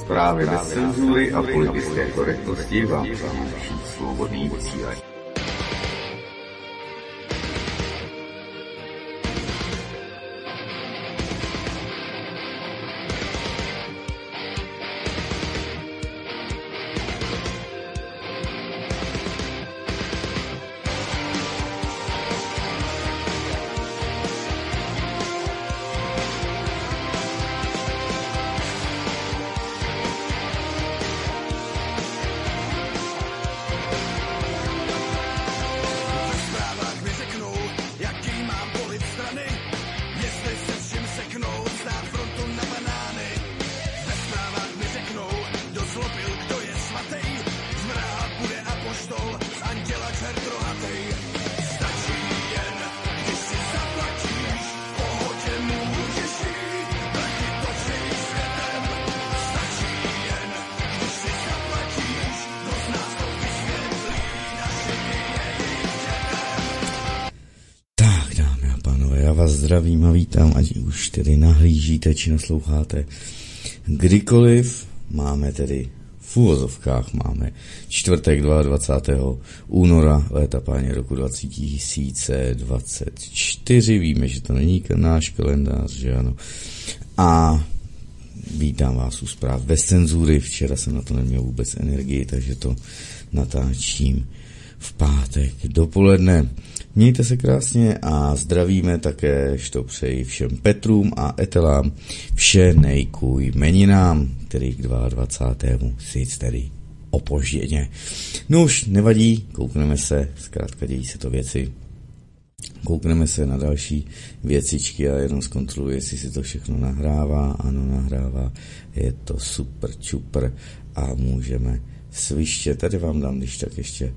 Zprávy bez cenzury a politické korektnosti vám přináší svobodný vysílač. Nahlížíte či nasloucháte. Kdykoliv máme tedy v úvozovkách máme čtvrtek 22. února léta páně roku 2024. Víme, že to není náš kalendář, že ano. A vítám vás u zpráv bez cenzury. Včera jsem na to neměl vůbec energii, takže to natáčím v pátek dopoledne. Mějte se krásně a zdravíme také, što přeji všem Petrům a Etelám vše nejkuj meninám, který k 22. sice tedy opožděně. No už nevadí, koukneme se, zkrátka dějí se to věci. Koukneme se na další věcičky a jenom zkontroluji, jestli si to všechno nahrává. Ano, nahrává. Je to super, čupr a můžeme sviště. Tady vám dám, když tak ještě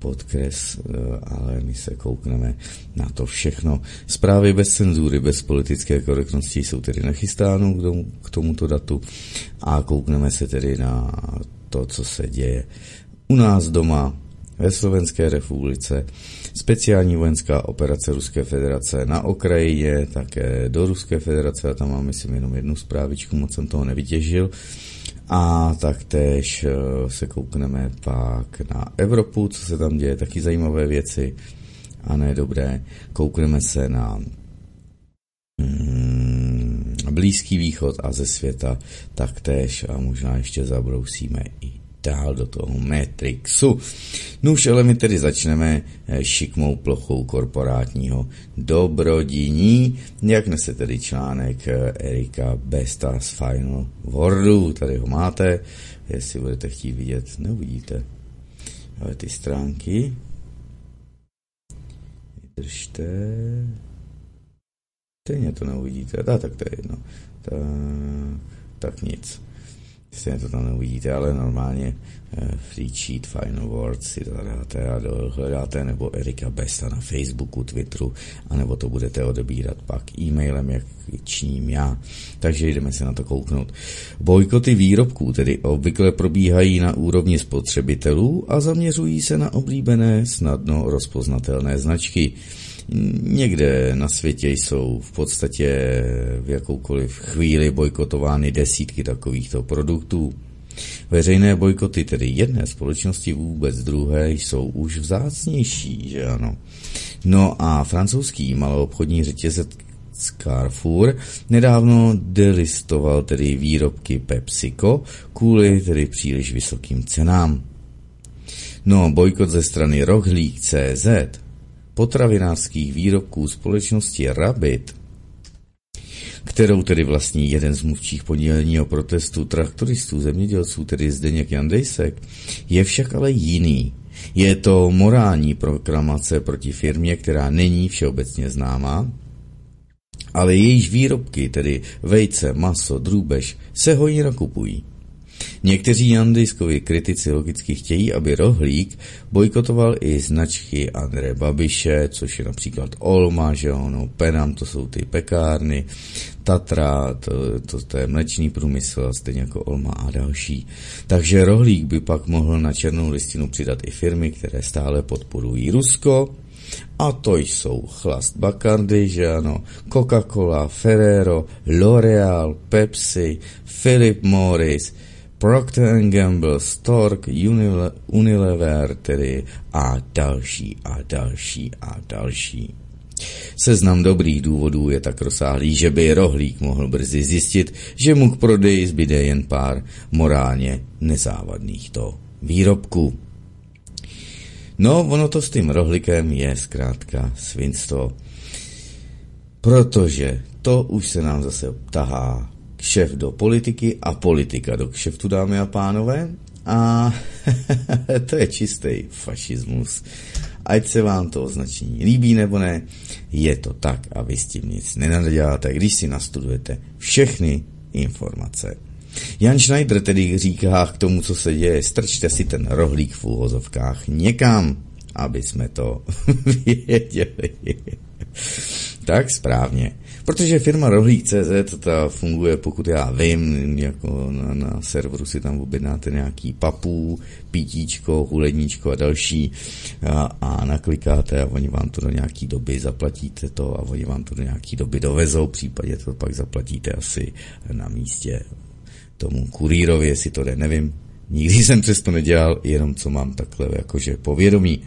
podkres, eh, ale my se koukneme na to všechno. Zprávy bez cenzury, bez politické korektnosti jsou tedy nachystány k tomuto datu a koukneme se tedy na to, co se děje u nás doma ve Slovenské republice. Speciální vojenská operace Ruské federace na Okrajině, také do Ruské federace a tam mám myslím jenom jednu zprávičku, moc jsem toho nevytěžil. A taktéž eh, se koukneme pak na Evropu, co se tam děje, taky zajímavé věci a ne dobré. Koukneme se na mm, Blízký východ a ze světa taktéž a možná ještě zabrousíme i dál do toho Matrixu. No už ale my tedy začneme eh, šikmou plochou korporátního dobrodiní, jak nese tedy článek eh, Erika Besta z Final Wordu. Tady ho máte, jestli budete chtít vidět, neuvidíte. Ale ty stránky. Vydržte. Stejně to neuvidíte. A tak to je jedno. Tak, tak nic. Stejně to tam neuvidíte, ale normálně uh, Free Cheat Final Words si to dáte a hledáte, nebo Erika Besta na Facebooku, Twitteru, anebo to budete odebírat pak e-mailem, jak činím já. Takže jdeme se na to kouknout. Bojkoty výrobků tedy obvykle probíhají na úrovni spotřebitelů a zaměřují se na oblíbené, snadno rozpoznatelné značky. Někde na světě jsou v podstatě v jakoukoliv chvíli bojkotovány desítky takovýchto produktů. Veřejné bojkoty tedy jedné společnosti vůbec druhé jsou už vzácnější, že ano. No a francouzský maloobchodní řetězec Carrefour nedávno delistoval tedy výrobky PepsiCo kvůli tedy příliš vysokým cenám. No, bojkot ze strany Rohlík.cz potravinářských výrobků společnosti Rabbit, kterou tedy vlastní jeden z mluvčích podíleního protestu traktoristů, zemědělců, tedy Zdeněk Jandejsek, je však ale jiný. Je to morální proklamace proti firmě, která není všeobecně známá, ale jejíž výrobky, tedy vejce, maso, drůbež, se hojně nakupují. Někteří Jandejskovi kritici logicky chtějí, aby Rohlík bojkotoval i značky André Babiše, což je například Olma, že ono, Penam, to jsou ty pekárny, Tatra, to, to, to je mlečný průmysl, stejně jako Olma a další. Takže Rohlík by pak mohl na černou listinu přidat i firmy, které stále podporují Rusko, a to jsou Chlast Bacardi, že ano, Coca-Cola, Ferrero, L'Oreal, Pepsi, Philip Morris, Procter Gamble, Stork, Unilever tedy a další a další a další. Seznam dobrých důvodů je tak rozsáhlý, že by rohlík mohl brzy zjistit, že mu k prodeji zbyde jen pár morálně nezávadných to výrobků. No, ono to s tím rohlíkem je zkrátka svinstvo. Protože to už se nám zase tahá kšef do politiky a politika do kšeftu, dámy a pánové. A to je čistý fašismus. Ať se vám to označení líbí nebo ne, je to tak a vy s tím nic nenaděláte, když si nastudujete všechny informace. Jan Schneider tedy říká k tomu, co se děje, strčte si ten rohlík v úhozovkách někam, aby jsme to věděli. tak správně. Protože firma Rohlík.cz ta funguje, pokud já vím, jako na, na serveru si tam objednáte nějaký papů, pitíčko, huledníčko a další a, a naklikáte a oni vám to do nějaký doby zaplatíte to a oni vám to do nějaký doby dovezou, případě to pak zaplatíte asi na místě tomu kurýrovi, jestli to jde, nevím. Nikdy jsem přes to nedělal, jenom co mám takhle jakože povědomí.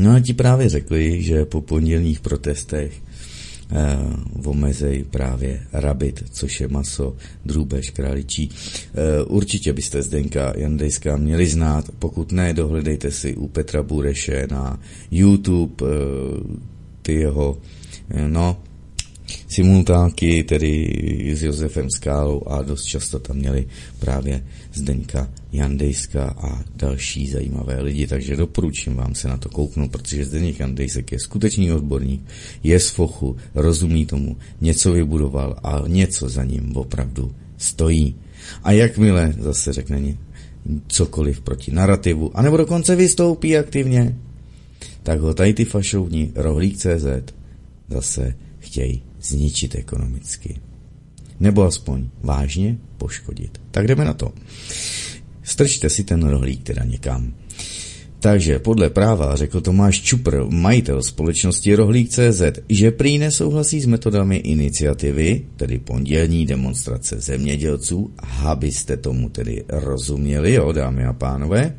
No a ti právě řekli, že po pondělních protestech eh, omezej právě rabit, což je maso, drůbež, králičí. Eh, určitě byste Zdenka Jandejská měli znát, pokud ne, dohledejte si u Petra Bureše na YouTube eh, ty jeho, eh, no, simultánky, tedy s Josefem Skálou a dost často tam měli právě Zdeňka Jandejska a další zajímavé lidi, takže doporučím vám se na to kouknout, protože Zdeněk Jandejsek je skutečný odborník, je z fochu, rozumí tomu, něco vybudoval a něco za ním opravdu stojí. A jakmile zase řekne cokoliv proti narrativu, anebo dokonce vystoupí aktivně, tak ho tady ty fašovní rohlík.cz zase chtějí zničit ekonomicky. Nebo aspoň vážně poškodit. Tak jdeme na to. Strčte si ten rohlík teda někam. Takže podle práva řekl Tomáš Čupr, majitel společnosti Rohlík.cz, že prý nesouhlasí s metodami iniciativy, tedy pondělní demonstrace zemědělců, abyste tomu tedy rozuměli, jo, dámy a pánové,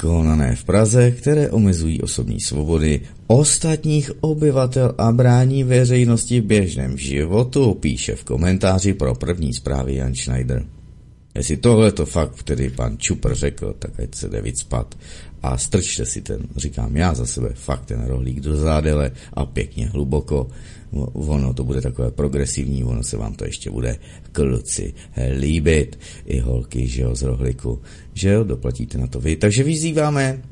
konané v Praze, které omezují osobní svobody ostatních obyvatel a brání veřejnosti v běžném životu, píše v komentáři pro první zprávy Jan Schneider. Jestli tohle to fakt, který pan Čupr řekl, tak ať se jde víc spat a strčte si ten, říkám já za sebe, fakt ten rohlík do zádele a pěkně hluboko. Ono to bude takové progresivní, ono se vám to ještě bude kluci líbit. I holky, že jo, z rohlíku, že jo, doplatíte na to vy. Takže vyzýváme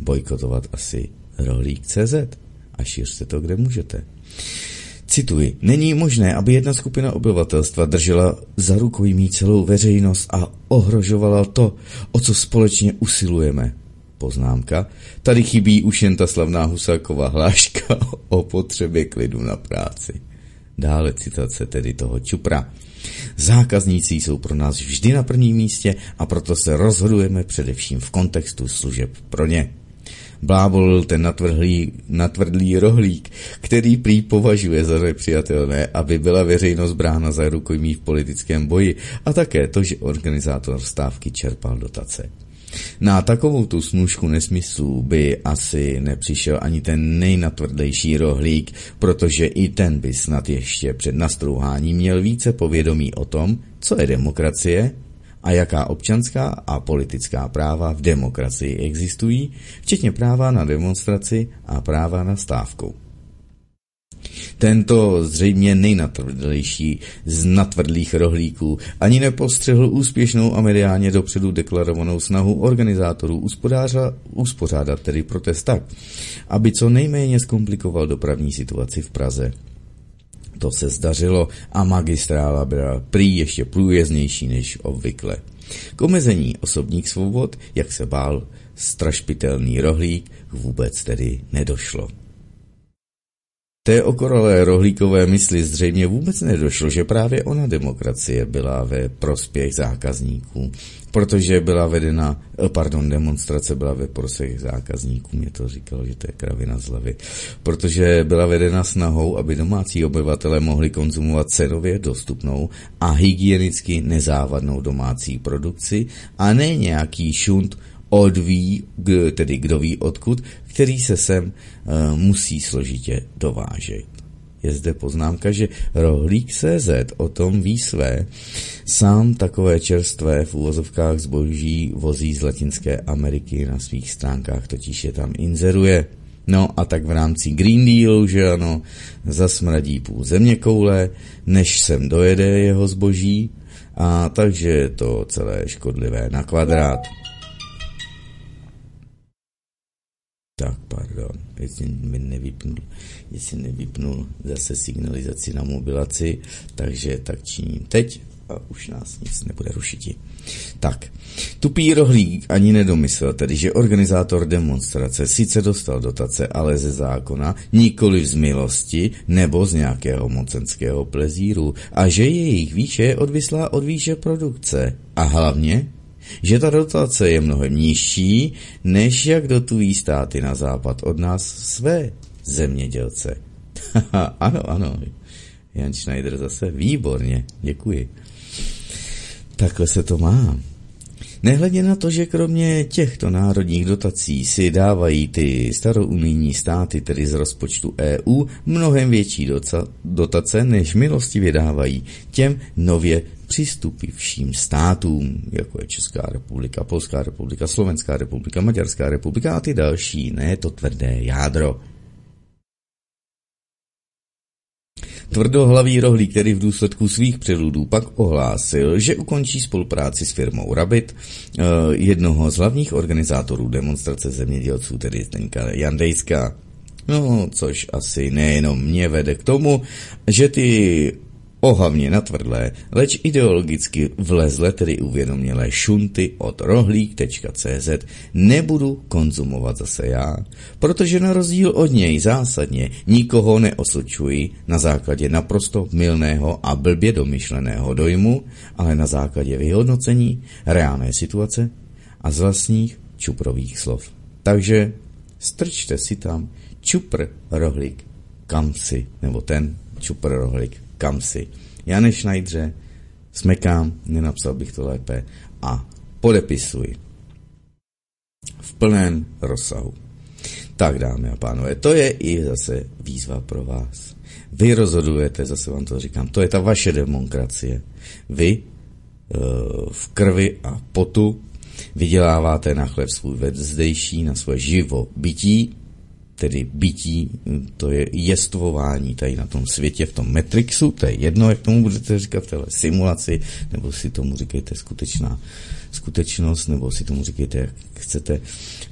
bojkotovat asi rohlík.cz a šířte to, kde můžete. Cituji, není možné, aby jedna skupina obyvatelstva držela za rukojmí celou veřejnost a ohrožovala to, o co společně usilujeme. Poznámka. Tady chybí už jen ta slavná Husáková hláška o potřebě klidu na práci. Dále citace tedy toho Čupra. Zákazníci jsou pro nás vždy na prvním místě a proto se rozhodujeme především v kontextu služeb pro ně blábolil ten natvrdlý, natvrdlý rohlík, který prý považuje za nepřijatelné, aby byla veřejnost brána za rukojmí v politickém boji a také to, že organizátor stávky čerpal dotace. Na takovou tu snůžku nesmyslů by asi nepřišel ani ten nejnatvrdlejší rohlík, protože i ten by snad ještě před nastrouháním měl více povědomí o tom, co je demokracie a jaká občanská a politická práva v demokracii existují, včetně práva na demonstraci a práva na stávku. Tento zřejmě nejnatvrdlejší z natvrdlých rohlíků ani nepostřehl úspěšnou a mediálně dopředu deklarovanou snahu organizátorů uspořádat tedy protest tak, aby co nejméně zkomplikoval dopravní situaci v Praze. To se zdařilo a magistrála byla prý ještě průjezdnější než obvykle. K omezení osobních svobod, jak se bál strašpitelný rohlík, vůbec tedy nedošlo. Té okoralé rohlíkové mysli zřejmě vůbec nedošlo, že právě ona demokracie byla ve prospěch zákazníků, protože byla vedena, eh, pardon, demonstrace byla ve prospěch zákazníků, mě to říkalo, že to je kravina z hlavy, protože byla vedena snahou, aby domácí obyvatele mohli konzumovat cenově dostupnou a hygienicky nezávadnou domácí produkci a ne nějaký šunt odví, tedy kdo ví odkud, který se sem uh, musí složitě dovážet. Je zde poznámka, že rohlík CZ o tom ví své. Sám takové čerstvé v úvozovkách zboží vozí z Latinské Ameriky na svých stránkách, totiž je tam inzeruje. No a tak v rámci Green Dealu, že ano, zasmradí půl země koule, než sem dojede jeho zboží, a takže je to celé škodlivé na kvadrát. Tak, pardon, jestli mi nevypnul, jestli nevypnul zase signalizaci na mobilaci, takže tak činím teď a už nás nic nebude rušit. Tak, tupý rohlík ani nedomyslel tedy, že organizátor demonstrace sice dostal dotace, ale ze zákona, nikoli z milosti nebo z nějakého mocenského plezíru a že jejich výše je odvislá od výše produkce. A hlavně, že ta dotace je mnohem nižší, než jak dotují státy na západ od nás své zemědělce. ano, ano, Jan Schneider zase výborně, děkuji. Takhle se to má. Nehledě na to, že kromě těchto národních dotací si dávají ty starounijní státy, tedy z rozpočtu EU, mnohem větší dotace, než milosti vydávají těm nově přistupivším státům, jako je Česká republika, Polská republika, Slovenská republika, Maďarská republika a ty další, ne to tvrdé jádro. Tvrdohlavý rohlík, který v důsledku svých přeludů pak ohlásil, že ukončí spolupráci s firmou Rabit, eh, jednoho z hlavních organizátorů demonstrace zemědělců, tedy Zdenka Jandejská. No, což asi nejenom mě vede k tomu, že ty ohavně natvrdlé, leč ideologicky vlezle, tedy uvědomělé šunty od rohlík.cz nebudu konzumovat zase já, protože na rozdíl od něj zásadně nikoho neosočuji na základě naprosto milného a blbě domyšleného dojmu, ale na základě vyhodnocení reálné situace a z vlastních čuprových slov. Takže strčte si tam čupr rohlík. Kam si, nebo ten čupr rohlík kam si. Jane Schneidře, smekám, nenapsal bych to lépe, a podepisuji. V plném rozsahu. Tak, dámy a pánové, to je i zase výzva pro vás. Vy rozhodujete, zase vám to říkám, to je ta vaše demokracie. Vy eh, v krvi a potu vyděláváte na chlev svůj zdejší, na svoje živo bytí, tedy bytí, to je jestvování tady na tom světě, v tom Matrixu, to je jedno, jak tomu budete říkat v téhle simulaci, nebo si tomu říkejte skutečná skutečnost, nebo si tomu říkejte, jak chcete,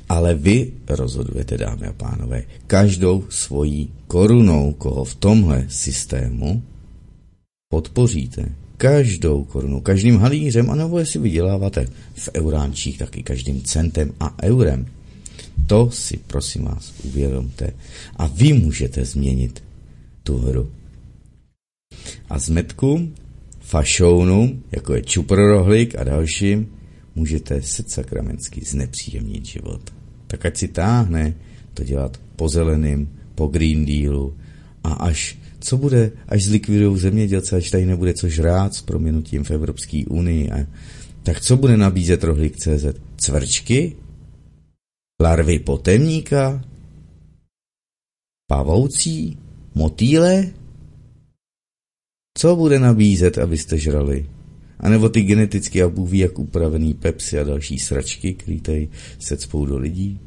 ale vy rozhodujete, dámy a pánové, každou svojí korunou, koho v tomhle systému podpoříte. Každou korunu, každým halířem, anebo jestli vyděláváte v euránčích, taky každým centem a eurem. To si prosím vás uvědomte. A vy můžete změnit tu hru. A zmetkům, fašounům, jako je čuprorohlík a dalším, můžete sakramentsky znepříjemnit život. Tak ať si táhne to dělat po zeleným, po Green Dealu a až co bude, až zlikvidují zemědělce, až tady nebude co žrát s proměnutím v Evropské unii, a, tak co bude nabízet rohlík CZ? Cvrčky? Larvy potemníka, pavoucí, motýle? Co bude nabízet, abyste žrali? A nebo ty geneticky a bůh jak upravený pepsy a další sračky, který tady secpou do lidí?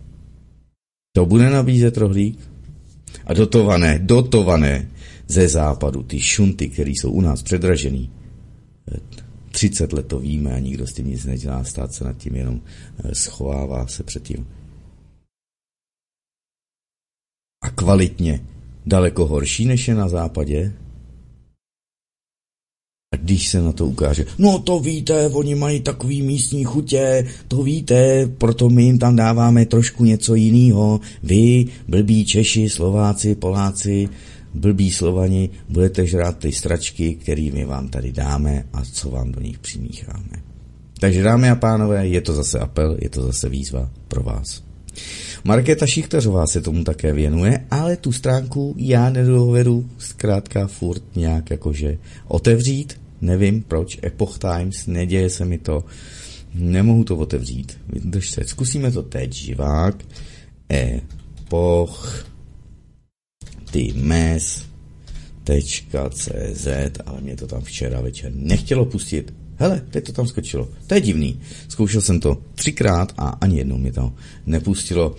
To bude nabízet rohlík? A dotované, dotované ze západu, ty šunty, které jsou u nás předražený. 30 let to víme a nikdo s tím nic nedělá, stát se nad tím jenom eh, schovává se před tím. Kvalitně daleko horší, než je na západě? A když se na to ukáže, no to víte, oni mají takový místní chutě, to víte, proto my jim tam dáváme trošku něco jiného. Vy, blbí Češi, Slováci, Poláci, blbí slovani, budete žrát ty stračky, kterými vám tady dáme a co vám do nich přimícháme. Takže dámy a pánové, je to zase apel, je to zase výzva pro vás. Markéta Šichtařová se tomu také věnuje, ale tu stránku já nedovedu zkrátka furt nějak jakože otevřít, nevím proč, Epoch Times, neděje se mi to, nemohu to otevřít. Vydržte, zkusíme to teď, živák, Epoch Times.cz, ale mě to tam včera večer nechtělo pustit, Hele, teď to tam skočilo. To je divný. Zkoušel jsem to třikrát a ani jednou mi to nepustilo.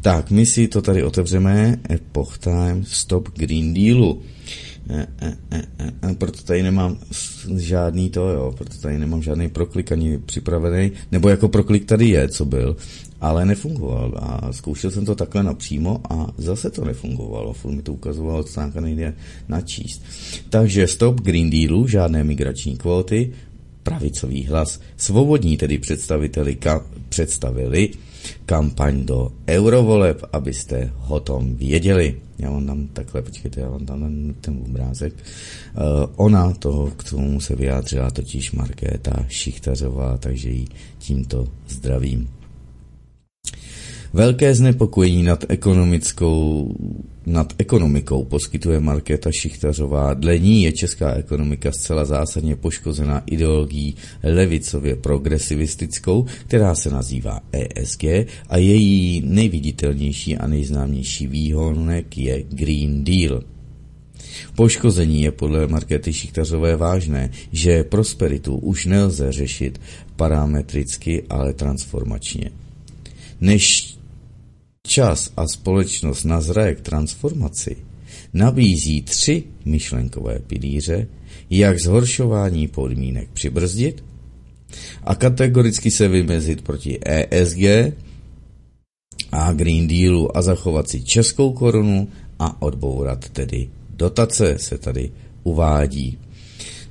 Tak, my si to tady otevřeme. Epoch Time Stop Green Dealu. E, e, e, e, e proto tady nemám žádný to, jo, proto tady nemám žádný proklik ani připravený, nebo jako proklik tady je, co byl, ale nefungoval a zkoušel jsem to takhle napřímo a zase to nefungovalo, furt mi to ukazovalo, stránka nejde načíst. Takže stop Green Dealu, žádné migrační kvóty, pravicový hlas. Svobodní tedy představiteli ka- představili kampaň do eurovoleb, abyste o tom věděli. Já vám tam takhle, počkejte, já vám tam ten, obrázek. Uh, ona toho k tomu se vyjádřila totiž Markéta Šichtařová, takže ji tímto zdravím. Velké znepokojení nad ekonomickou nad ekonomikou poskytuje Markéta Šichtařová. Dle ní je česká ekonomika zcela zásadně poškozená ideologií levicově progresivistickou, která se nazývá ESG a její nejviditelnější a nejznámější výhonek je Green Deal. Poškození je podle Markety Šichtařové vážné, že prosperitu už nelze řešit parametricky, ale transformačně. Než čas a společnost nazraje k transformaci, nabízí tři myšlenkové pilíře, jak zhoršování podmínek přibrzdit a kategoricky se vymezit proti ESG a Green Dealu a zachovat si českou korunu a odbourat tedy dotace se tady uvádí.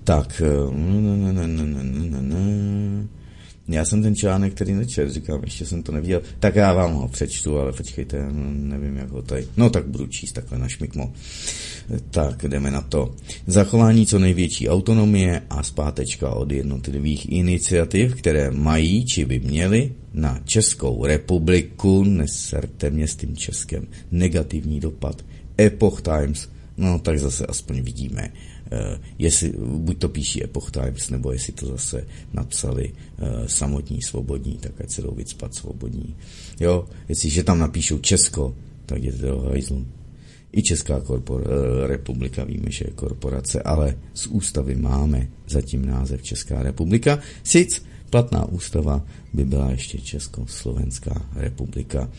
Tak, ne, já jsem ten článek, který nečet, říkám, ještě jsem to neviděl, tak já vám ho přečtu, ale počkejte, nevím, jak ho tady, no tak budu číst takhle na šmikmo. Tak, jdeme na to. Zachování co největší autonomie a zpátečka od jednotlivých iniciativ, které mají či by měly na Českou republiku, neserte mě s tím Českem, negativní dopad. Epoch Times, no tak zase aspoň vidíme, jestli, buď to píší Epoch Times, nebo jestli to zase napsali uh, samotní svobodní, tak ať se jdou vycpat svobodní. Jo, jestliže tam napíšou Česko, tak je to hajzlu. I Česká korpor, uh, republika víme, že je korporace, ale z ústavy máme zatím název Česká republika. Sic platná ústava by byla ještě Československá republika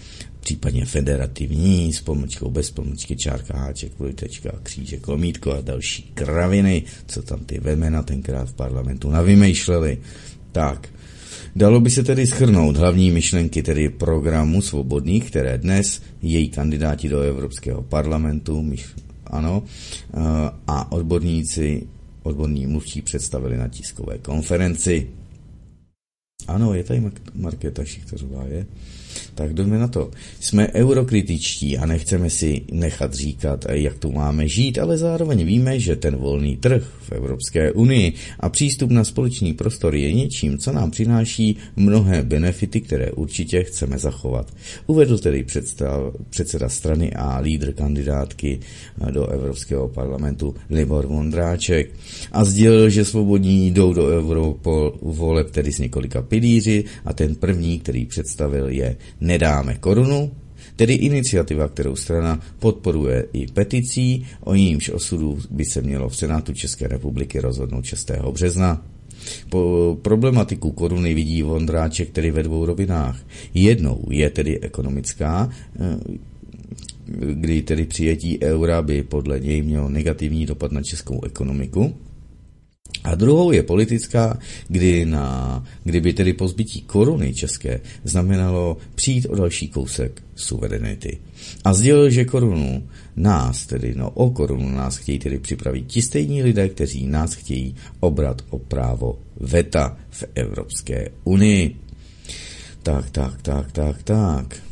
případně federativní s pomlčkou, bez pomlčky, čárka, háček, dvojtečka, křížek, lomítko a další kraviny, co tam ty vemena tenkrát v parlamentu navymýšleli. Tak, Dalo by se tedy schrnout hlavní myšlenky tedy programu svobodných, které dnes její kandidáti do Evropského parlamentu, myš, ano, eh, a odborníci, odborní mluvčí představili na tiskové konferenci. Ano, je tady Markéta Šichtařová, je. Tak jdeme na to. Jsme eurokritičtí a nechceme si nechat říkat, jak tu máme žít, ale zároveň víme, že ten volný trh v Evropské unii a přístup na společný prostor je něčím, co nám přináší mnohé benefity, které určitě chceme zachovat. Uvedl tedy představ, předseda strany a lídr kandidátky do Evropského parlamentu Libor Vondráček a sdělil, že svobodní jdou do voleb tedy s několika pilíři a ten první, který představil, je Nedáme korunu, tedy iniciativa, kterou strana podporuje i peticí, o jejímž osudu by se mělo v Senátu České republiky rozhodnout 6. března. Po problematiku koruny vidí Vondráček tedy ve dvou rovinách. Jednou je tedy ekonomická, eh, kdy tedy přijetí eura by podle něj mělo negativní dopad na českou ekonomiku, a druhou je politická, kdy na, kdyby tedy pozbytí koruny české znamenalo přijít o další kousek suverenity. A sdělil, že korunu nás, tedy no o korunu nás chtějí tedy připravit ti stejní lidé, kteří nás chtějí obrat o právo VETA v Evropské unii. Tak, tak, tak, tak, tak.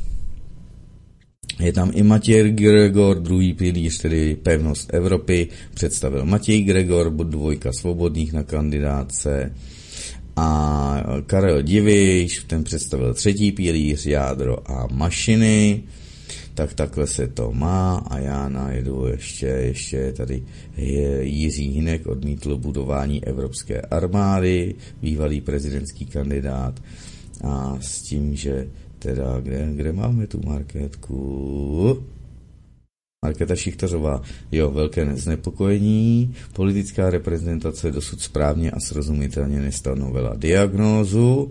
Je tam i Matěj Gregor, druhý pilíř, tedy pevnost Evropy, představil Matěj Gregor, dvojka svobodných na kandidáce. A Karel Diviš, ten představil třetí pilíř, jádro a mašiny, tak takhle se to má a já najdu ještě, ještě tady je Jiří Hinek odmítl budování Evropské armády, bývalý prezidentský kandidát. A s tím, že teda, kde, kde máme tu marketku? Markéta Šichtařová, jo, velké znepokojení, politická reprezentace dosud správně a srozumitelně nestanovila diagnózu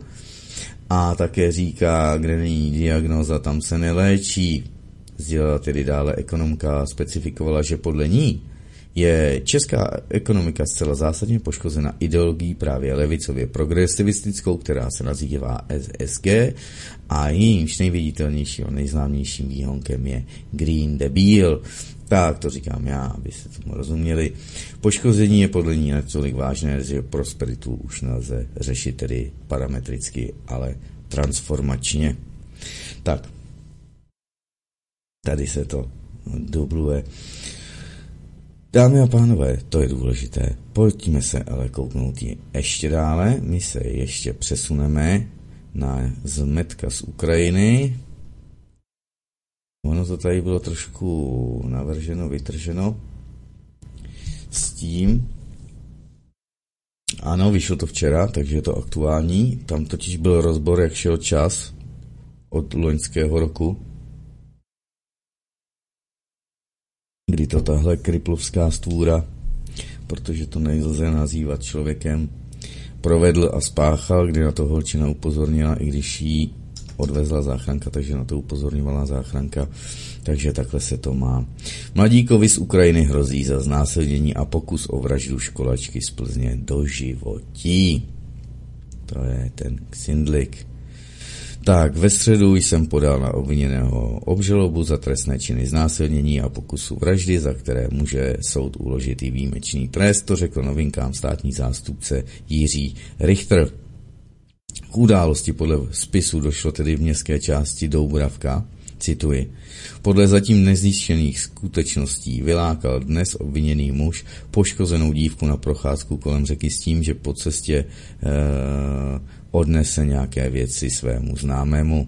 a také říká, kde není diagnóza, tam se neléčí. Sdělala tedy dále ekonomka, specifikovala, že podle ní je česká ekonomika zcela zásadně poškozena ideologií právě levicově progresivistickou, která se nazývá SSG a jejímž nejviditelnějším a nejznámějším výhonkem je Green Deal. Tak to říkám já, abyste tomu rozuměli. Poškození je podle ní natolik vážné, že prosperitu už nelze řešit tedy parametricky, ale transformačně. Tak, tady se to dubluje. Dámy a pánové, to je důležité. Pojďme se ale kouknout ještě dále. My se ještě přesuneme na zmetka z Ukrajiny. Ono to tady bylo trošku navrženo, vytrženo s tím. Ano, vyšlo to včera, takže je to aktuální. Tam totiž byl rozbor, jak šel čas od loňského roku kdy to tahle kriplovská stvůra, protože to nelze nazývat člověkem, provedl a spáchal, kdy na to holčina upozornila, i když jí odvezla záchranka, takže na to upozorňovala záchranka, takže takhle se to má. Mladíkovi z Ukrajiny hrozí za znásilnění a pokus o vraždu školačky z Plzně do životí. To je ten Ksindlik. Tak, ve středu jsem podal na obviněného obžalobu za trestné činy znásilnění a pokusu vraždy, za které může soud uložit i výjimečný trest, to řekl novinkám státní zástupce Jiří Richter. K události podle spisu došlo tedy v městské části Doubravka, cituji, podle zatím nezjištěných skutečností vylákal dnes obviněný muž poškozenou dívku na procházku kolem řeky s tím, že po cestě e, odnese nějaké věci svému známému.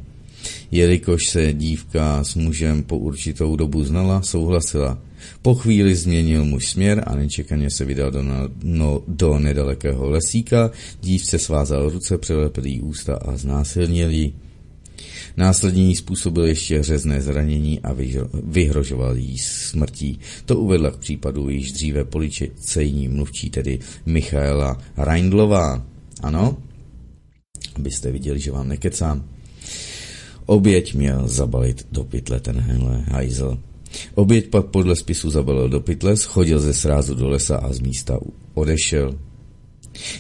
Jelikož se dívka s mužem po určitou dobu znala, souhlasila. Po chvíli změnil muž směr a nečekaně se vydal do, no, do nedalekého lesíka, dívce svázal ruce, přelepil jí ústa a znásilnil ji. Následně jí způsobil ještě řezné zranění a vyhrožoval jí smrtí. To uvedla k případu již dříve policejní mluvčí, tedy Michaela Reindlová. Ano, abyste viděli, že vám nekecám. Oběť měl zabalit do pytle tenhle hajzl. Oběť pak podle spisu zabalil do pytle, schodil ze srázu do lesa a z místa odešel.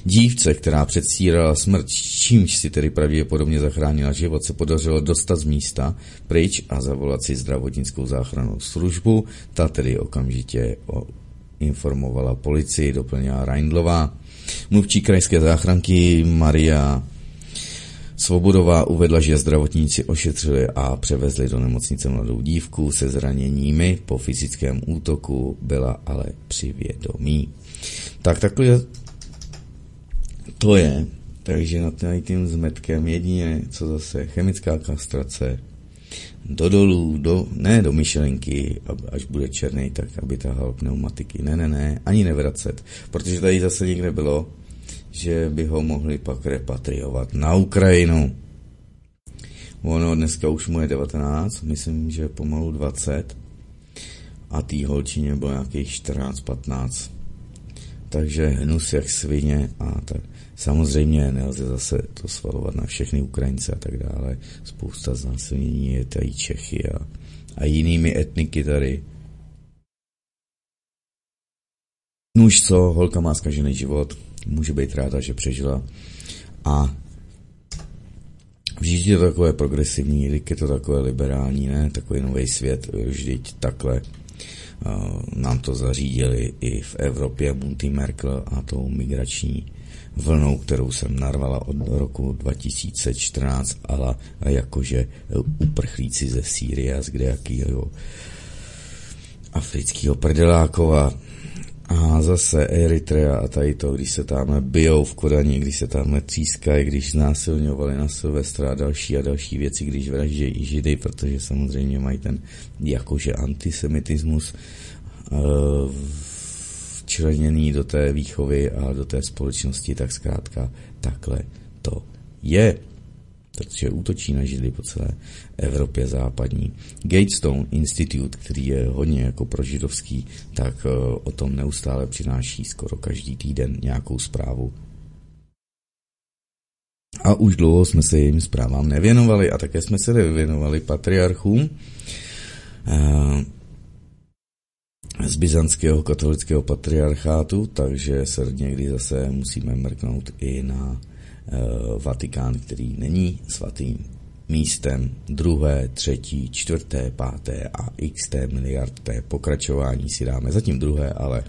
Dívce, která předstírala smrt, čímž si tedy pravděpodobně zachránila život, se podařilo dostat z místa pryč a zavolat si zdravotnickou záchrannou službu. Ta tedy okamžitě informovala policii, doplnila Reindlová. Mluvčí krajské záchranky Maria Svobodová uvedla, že zdravotníci ošetřili a převezli do nemocnice mladou dívku se zraněními. Po fyzickém útoku byla ale při vědomí. Tak takhle to je. Takže nad tím zmetkem jedině, co zase chemická kastrace, do dolů, do, ne do myšlenky, až bude černý, tak aby tahal pneumatiky. Ne, ne, ne, ani nevracet. Protože tady zase někde bylo, že by ho mohli pak repatriovat na Ukrajinu. Ono dneska už mu je 19, myslím, že pomalu 20 a tý holčině bylo nějakých 14-15. Takže hnus jak svině a tak. Samozřejmě nelze zase to svalovat na všechny Ukrajince a tak dále. Spousta znásilnění je tady Čechy a, a jinými etniky tady. Nuž co, holka má zkažený život, může být ráda, že přežila. A vždyť je to takové progresivní, je to takové liberální, ne? Takový nový svět, vždyť takhle uh, nám to zařídili i v Evropě Monty Merkel a tou migrační vlnou, kterou jsem narvala od roku 2014, ale jakože uprchlíci ze Sýrie z kdejakýho afrického prdelákova. A zase Eritrea a tady to, když se tam bijou v Kodani, když se tam třískají, když znásilňovali na Silvestra a další a další věci, když vraždějí židy, protože samozřejmě mají ten jakože antisemitismus uh, včleněný do té výchovy a do té společnosti, tak zkrátka takhle to je protože útočí na Židy po celé Evropě západní. Gatestone Institute, který je hodně jako prožidovský, tak eh, o tom neustále přináší skoro každý týden nějakou zprávu. A už dlouho jsme se jejím zprávám nevěnovali a také jsme se nevěnovali patriarchům eh, z byzantského katolického patriarchátu, takže se někdy zase musíme mrknout i na Eh, Vatikán, který není svatým místem. Druhé, třetí, čtvrté, páté a x miliardté pokračování si dáme zatím druhé, ale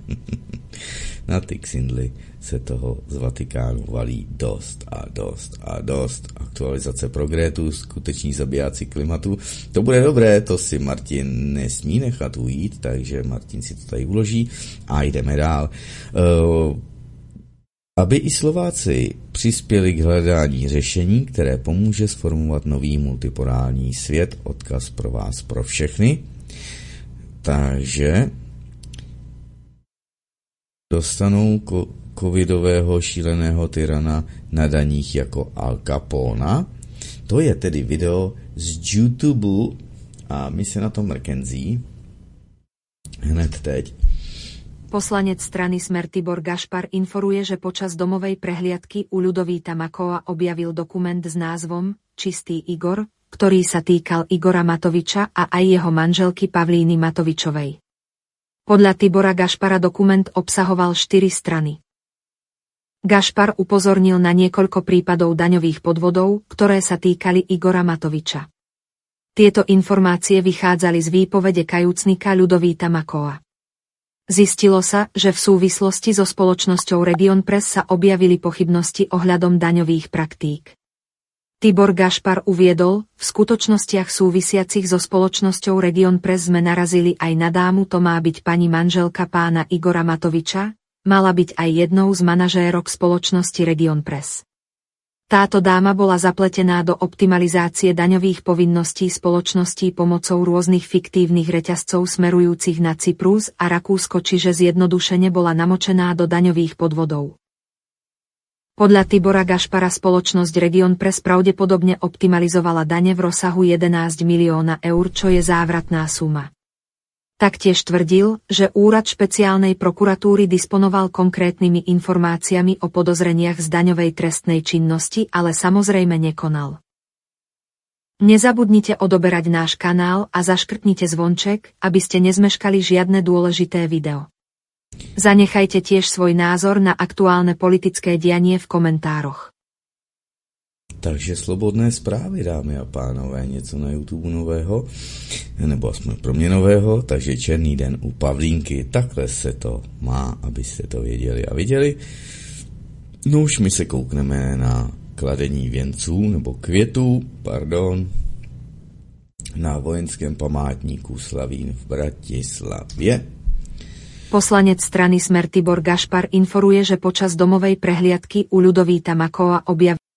na ty ksindly se toho z Vatikánu valí dost a dost a dost. Aktualizace progrétu, skuteční zabijáci klimatu. To bude dobré, to si Martin nesmí nechat ujít, takže Martin si to tady uloží a jdeme dál. Uh, aby i Slováci přispěli k hledání řešení, které pomůže sformovat nový multipolární svět, odkaz pro vás, pro všechny. Takže dostanou covidového šíleného tyrana na daních jako Al Capona. To je tedy video z YouTube a my se na to mrkenzí hned teď. Poslanec strany Smer Tibor Gašpar informuje, že počas domovej prehliadky u Ľudovíta Makoa objavil dokument s názvom Čistý Igor, ktorý sa týkal Igora Matoviča a aj jeho manželky Pavlíny Matovičovej. Podľa Tibora Gašpara dokument obsahoval štyri strany. Gašpar upozornil na niekoľko prípadov daňových podvodov, ktoré sa týkali Igora Matoviča. Tieto informácie vychádzali z výpovede kajúcnika Ľudovíta Makoa. Zistilo sa, že v súvislosti so spoločnosťou Region Press sa objavili pochybnosti ohľadom daňových praktík. Tibor Gašpar uviedol, v skutočnostiach súvisiacich so spoločnosťou Region Press sme narazili aj na dámu, to má byť pani manželka pána Igora Matoviča, mala byť aj jednou z manažérok spoločnosti Region Press. Táto dáma bola zapletená do optimalizácie daňových povinností spoločností pomocou rôznych fiktívnych reťazcov smerujúcich na Cyprus a Rakúsko, čiže zjednodušene bola namočená do daňových podvodov. Podľa Tibora Gašpara spoločnosť Region Press pravdepodobne optimalizovala dane v rozsahu 11 milióna eur, čo je závratná suma. Taktiež tvrdil, že úrad špeciálnej prokuratúry disponoval konkrétnymi informáciami o podozreniach z daňovej trestnej činnosti, ale samozrejme nekonal. Nezabudnite odoberať náš kanál a zaškrtnite zvonček, aby ste nezmeškali žiadne dôležité video. Zanechajte tiež svoj názor na aktuálne politické dianie v komentároch. Takže slobodné zprávy, dámy a pánové, něco na YouTube nového, nebo aspoň pro mě nového, takže Černý den u Pavlínky, takhle se to má, abyste to věděli a viděli. No už my se koukneme na kladení věnců, nebo květů, pardon, na vojenském památníku Slavín v Bratislavě. Poslanec strany Smer Tibor Gašpar informuje, že počas domovej prehliadky u Ľudovíta Makoa objavil a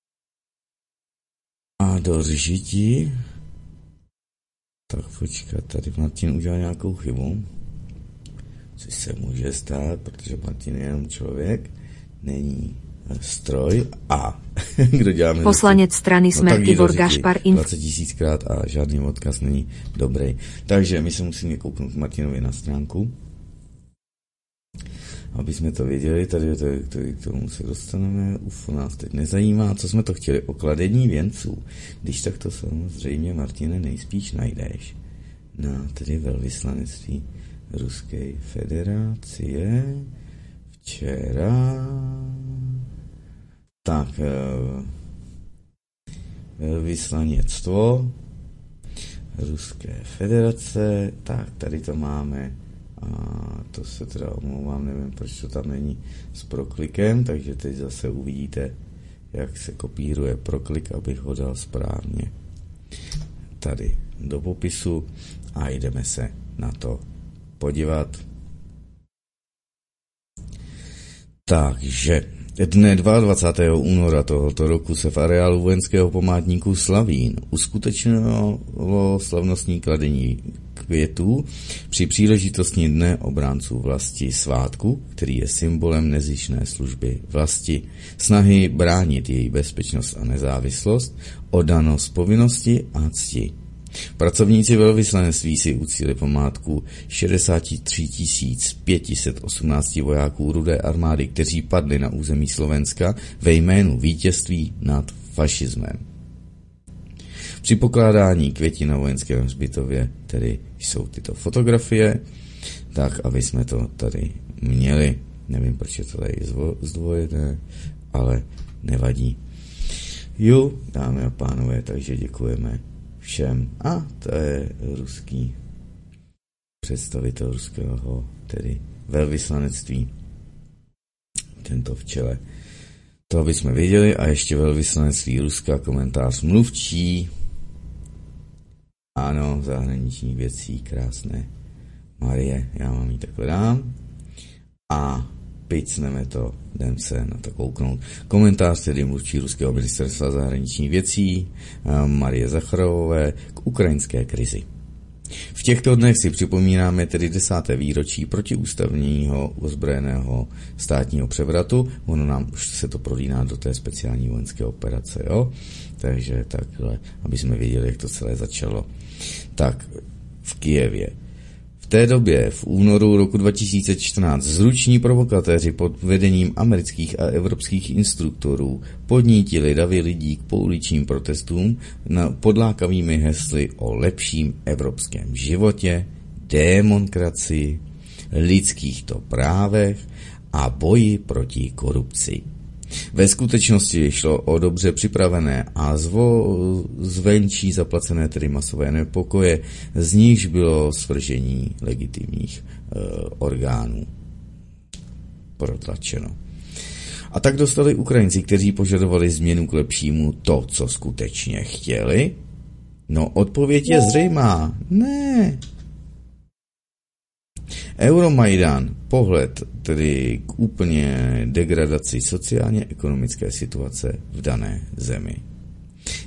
do řití. Tak počkat, tady Martin udělal nějakou chybu. Což se může stát, protože Martin je jenom člověk, není stroj a kdo dělá Poslanec strany no, Igor Gašpar. 20 tisíckrát a žádný odkaz není dobrý. Takže my se musíme kouknout Martinovi na stránku aby jsme to věděli, tady, tady, tady k tomu se dostaneme, UFO nás teď nezajímá, co jsme to chtěli, okladení věnců. Když tak to samozřejmě, Martine, nejspíš najdeš na tedy velvyslanectví Ruské federace včera. Tak eh, velvyslaněctvo Ruské federace, tak tady to máme A to se teda omlouvám, nevím, proč to tam není s proklikem, takže teď zase uvidíte, jak se kopíruje proklik, abych ho dal správně tady do popisu a jdeme se na to podívat. Takže Dne 22. února tohoto roku se v areálu vojenského památníku Slavín uskutečnilo slavnostní kladení květů při příležitosti Dne obránců vlasti svátku, který je symbolem nezišné služby vlasti, snahy bránit její bezpečnost a nezávislost, odanost povinnosti a cti. Pracovníci velvyslanectví si uctili památku 63 518 vojáků rudé armády, kteří padli na území Slovenska ve jménu vítězství nad fašismem. Při pokládání květí na vojenském hřbitově tedy jsou tyto fotografie, tak aby jsme to tady měli. Nevím, proč je to tady zdvojené, ale nevadí. Jo, dámy a pánové, takže děkujeme všem. A to je ruský představitel ruského, tedy velvyslanectví. Tento v čele. To, aby jsme viděli. A ještě velvyslanectví Ruska, komentář mluvčí. Ano, zahraniční věcí, krásné. Marie, já vám ji takhle dám. A picneme to, jdem se na to kouknout. Komentář tedy mluvčí Ruského ministerstva zahraničních věcí eh, Marie Zacharovové k ukrajinské krizi. V těchto dnech si připomínáme tedy desáté výročí protiústavního ozbrojeného státního převratu. Ono nám už se to prolíná do té speciální vojenské operace, jo? Takže takhle, aby jsme věděli, jak to celé začalo. Tak, v Kijevě té době, v únoru roku 2014, zruční provokatéři pod vedením amerických a evropských instruktorů podnítili davy lidí k pouličním protestům na podlákavými hesly o lepším evropském životě, demokracii, lidských to právech a boji proti korupci. Ve skutečnosti šlo o dobře připravené a zvo, zvenčí zaplacené tedy masové nepokoje, z nichž bylo svržení legitimních e, orgánů protlačeno. A tak dostali Ukrajinci, kteří požadovali změnu k lepšímu, to, co skutečně chtěli? No, odpověď je zřejmá. Ne, Euromajdan, pohled tedy k úplně degradaci sociálně-ekonomické situace v dané zemi.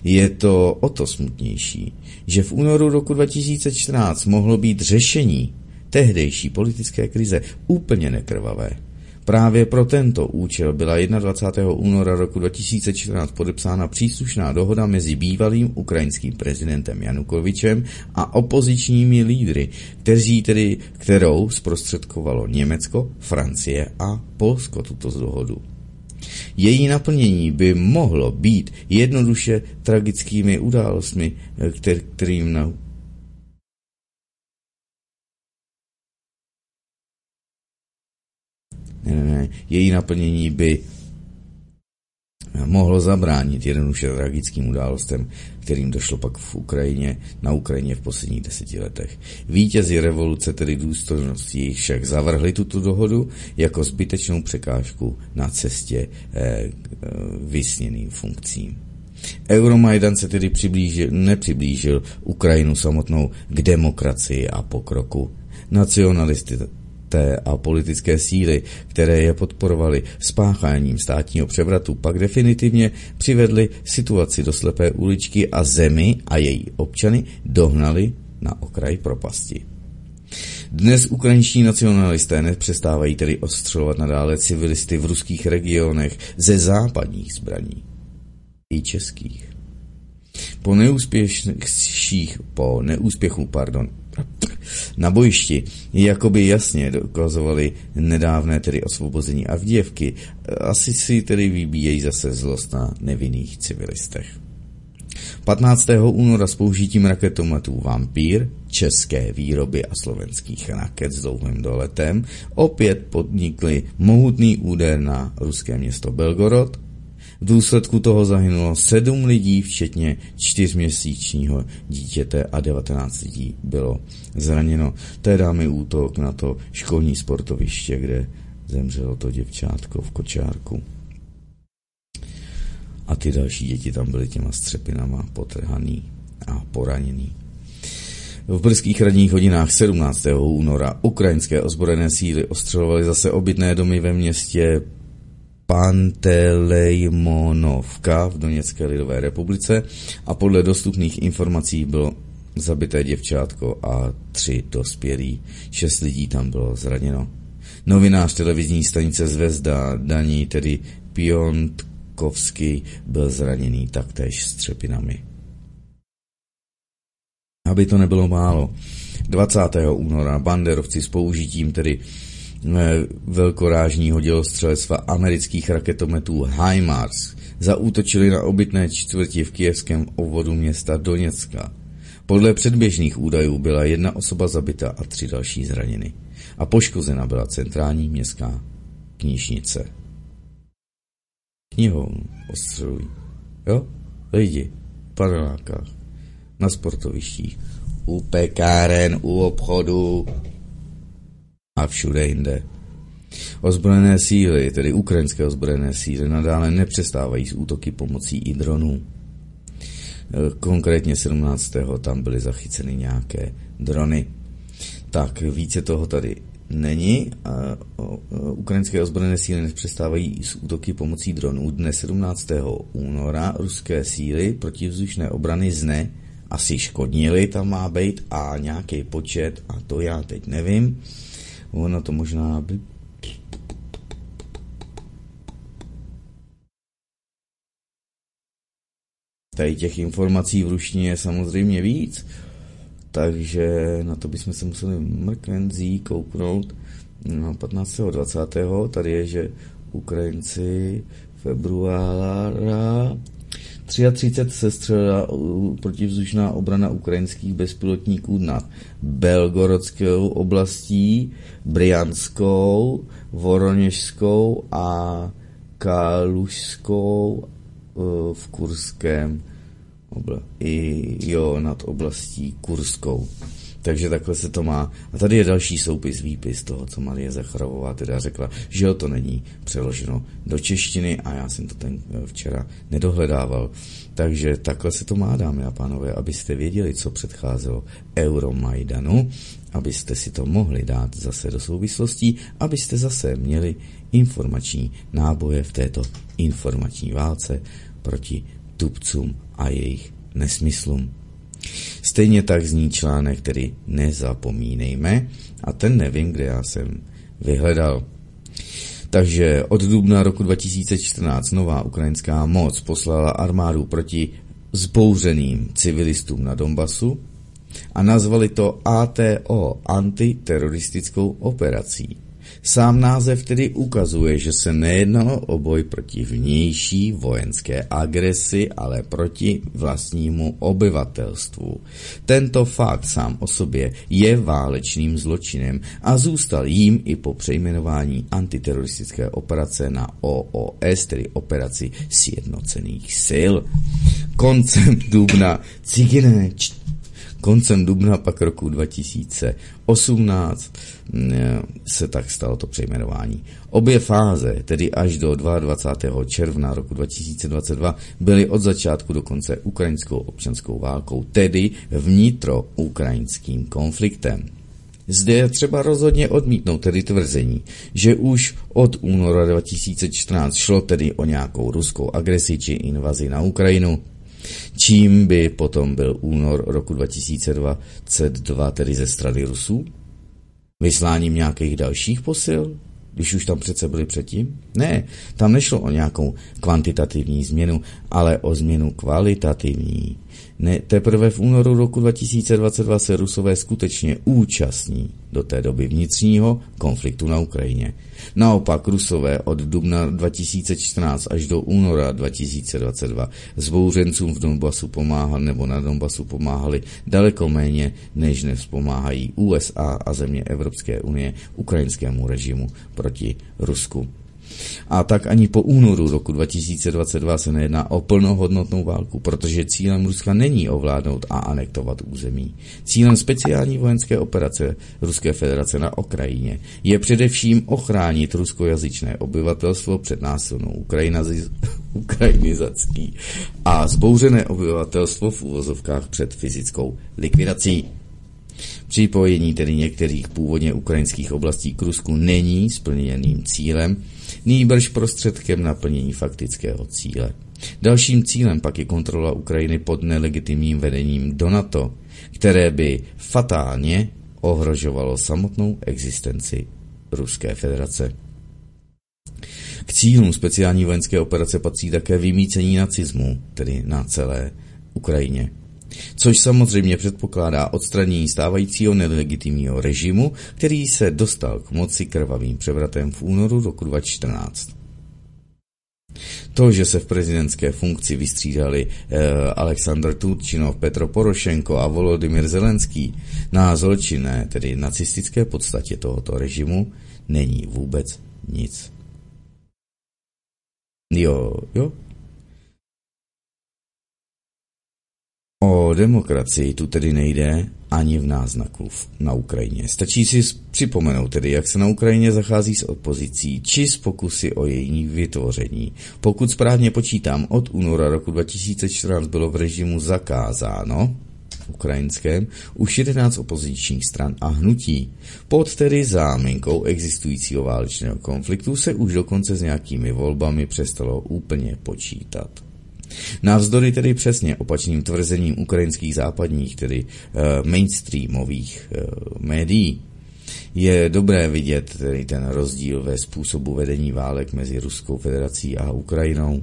Je to o to smutnější, že v únoru roku 2014 mohlo být řešení tehdejší politické krize úplně nekrvavé. Právě pro tento účel byla 21. února roku 2014 podepsána příslušná dohoda mezi bývalým ukrajinským prezidentem Janukovičem a opozičními lídry, kteří tedy, kterou zprostředkovalo Německo, Francie a Polsko tuto dohodu. Její naplnění by mohlo být jednoduše tragickými událostmi, kterým na Její naplnění by mohlo zabránit jednoduše tragickým událostem, kterým došlo pak v Ukrajině, na Ukrajině v posledních deseti letech. Vítězi revoluce, tedy důstojnosti, však zavrhli tuto dohodu jako zbytečnou překážku na cestě eh, k vysněným funkcím. Euromajdan se tedy přiblížil, nepřiblížil Ukrajinu samotnou k demokracii a pokroku. Nacionalisty té a politické síly, které je podporovaly spácháním státního převratu, pak definitivně přivedly situaci do slepé uličky a zemi a její občany dohnali na okraj propasti. Dnes ukrajinští nacionalisté nepřestávají tedy ostřelovat nadále civilisty v ruských regionech ze západních zbraní. I českých. Po neúspěšných, po neúspěchu, pardon, na bojišti jakoby jasně dokazovali nedávné tedy osvobození Avděvky. Asi si tedy vybíjejí zase zlost na nevinných civilistech. 15. února s použitím raketometů Vampír, české výroby a slovenských raket s dlouhým doletem opět podnikli mohutný úder na ruské město Belgorod, V důsledku toho zahynulo sedm lidí, včetně čtyřměsíčního dítěte a 19 lidí bylo zraněno. Je dámy útok na to školní sportoviště, kde zemřelo to děvčátko v kočárku. A ty další děti tam byly těma střepinama potrhaný a poraněný. V brzkých radních hodinách 17. února ukrajinské ozbrojené síly ostřelovaly zase obytné domy ve městě Pantelejmonovka v Doněcké lidové republice a podle dostupných informací bylo zabité děvčátko a tři dospělí. Šest lidí tam bylo zraněno. Novinář televizní stanice Zvezda Daní, tedy Piontkovský, byl zraněný taktéž střepinami. Aby to nebylo málo, 20. února banderovci s použitím tedy velkorážního dělostřelectva amerických raketometů HIMARS zaútočili na obytné čtvrti v kijevském obvodu města Doněcka. Podle předběžných údajů byla jedna osoba zabita a tři další zraněny. A poškozena byla centrální městská knižnice. Knihovnu ostřelují. Jo? Lidi v panelákách na sportovištích, u pekáren, u obchodu a všude jinde. Ozbrojené síly, tedy ukrajinské ozbrojené síly, nadále nepřestávají s útoky pomocí i dronů. Konkrétně 17. tam byly zachyceny nějaké drony. Tak více toho tady není. Ukrajinské ozbrojené síly nepřestávají s útoky pomocí dronů. Dne 17. února ruské síly protivzdušné obrany ZNE asi škodnili tam má být a nějaký počet a to já teď nevím. Ono to možná by Tady těch informací v ruštině je samozřejmě víc, takže na to bychom se museli mrkvenzí kouknout. No, 15. 20. tady je, že Ukrajinci februára 33 sestřelila protivzdušná obrana ukrajinských bezpilotníků nad Belgorodskou oblastí, Brianskou, Voroněžskou a Kalušskou eh, v Kurském obla- i jo, nad oblastí Kurskou. Takže takhle se to má. A tady je další soupis, výpis toho, co Marie Zacharová teda řekla, že jo, to není přeloženo do češtiny a já jsem to ten eh, včera nedohledával. Takže takhle se to má, dámy a pánové, abyste věděli, co předcházelo Euromajdanu, abyste si to mohli dát zase do souvislostí, abyste zase měli informační náboje v této informační válce proti tupcům a jejich nesmyslům. Stejně tak zní článek, který nezapomínejme, a ten nevím, kde já jsem vyhledal. Takže od dubna roku 2014 nová ukrajinská moc poslala armádu proti zbouřeným civilistům na Donbasu a nazvali to ATO, antiteroristickou operací. Sám název tedy ukazuje, že se nejednalo o boj proti vnější vojenské agresi, ale proti vlastnímu obyvatelstvu. Tento fakt sám o sobě je válečným zločinem a zůstal jím i po přejmenování antiteroristické operace na OOS, tedy operaci sjednocených sil. Koncem dubna Ciginé Koncem dubna pak roku 2018 mm, se tak stalo to přejmenování. Obě fáze, tedy až do 22. června roku 2022, byly od začátku do konce ukrajinskou občanskou válkou, tedy vnitro-ukrajinským konfliktem. Zde je třeba rozhodně odmítnout tedy tvrzení, že už od února 2014 šlo tedy o nějakou ruskou agresi či invazi na Ukrajinu, čím by potom byl únor roku 2022, tedy ze strany Rusů? Vysláním nějakých dalších posil? Když už tam přece byli předtím? Ne, tam nešlo o nějakou kvantitativní změnu, ale o změnu kvalitativní. Ne, teprve v únoru roku 2022 se Rusové skutečně účastní do té doby vnitřního konfliktu na Ukrajině. Naopak Rusové od dubna 2014 až do února 2022 zbouřencům v Donbasu pomáhali nebo na Donbasu pomáhali daleko méně, než nevzpomáhají USA a země Evropské unie ukrajinskému režimu proti Rusku. A tak ani po únoru roku 2022 se nejedná o plnohodnotnou válku, protože cílem Ruska není ovládnout a anektovat území. Cílem speciální vojenské operace Ruské federace na Ukrajině je především ochránit ruskojazyčné obyvatelstvo před násilnou ukrajinizací a zbouřené obyvatelstvo v uvozovkách před fyzickou likvidací. Připojení tedy některých původně ukrajinských oblastí k Rusku není splněným cílem, nýbrž prostředkem naplnění faktického cíle. Dalším cílem pak je kontrola Ukrajiny pod nelegitimním vedením do NATO, které by fatálně ohrožovalo samotnou existenci Ruské federace. K cílům speciální vojenské operace patří také vymícení nacismu, tedy na celé Ukrajině což samozřejmě předpokládá odstranění stávajícího nelegitimního režimu, který se dostal k moci krvavým převratem v únoru roku 2014. To, že se v prezidentské funkci vystřídali eh, Aleksandr Turčinov, Petro Porošenko a Volodymyr Zelenský na zločinné, tedy nacistické podstatě tohoto režimu, není vůbec nic. Jo, jo, O demokracii tu tedy nejde ani v náznaku na Ukrajině. Stačí si připomenout tedy, jak se na Ukrajině zachází s opozicí, či s pokusy o její vytvoření. Pokud správně počítám, od února roku 2014 bylo v režimu zakázáno ukrajinském už 11 opozičních stran a hnutí. Pod tedy záminkou existujícího válečného konfliktu se už dokonce s nějakými volbami přestalo úplně počítat. Navzdory tedy přesně opačným tvrzením ukrajinských západních, tedy uh, mainstreamových uh, médií, je dobré vidět tedy ten rozdíl ve způsobu vedení válek mezi Ruskou federací a Ukrajinou,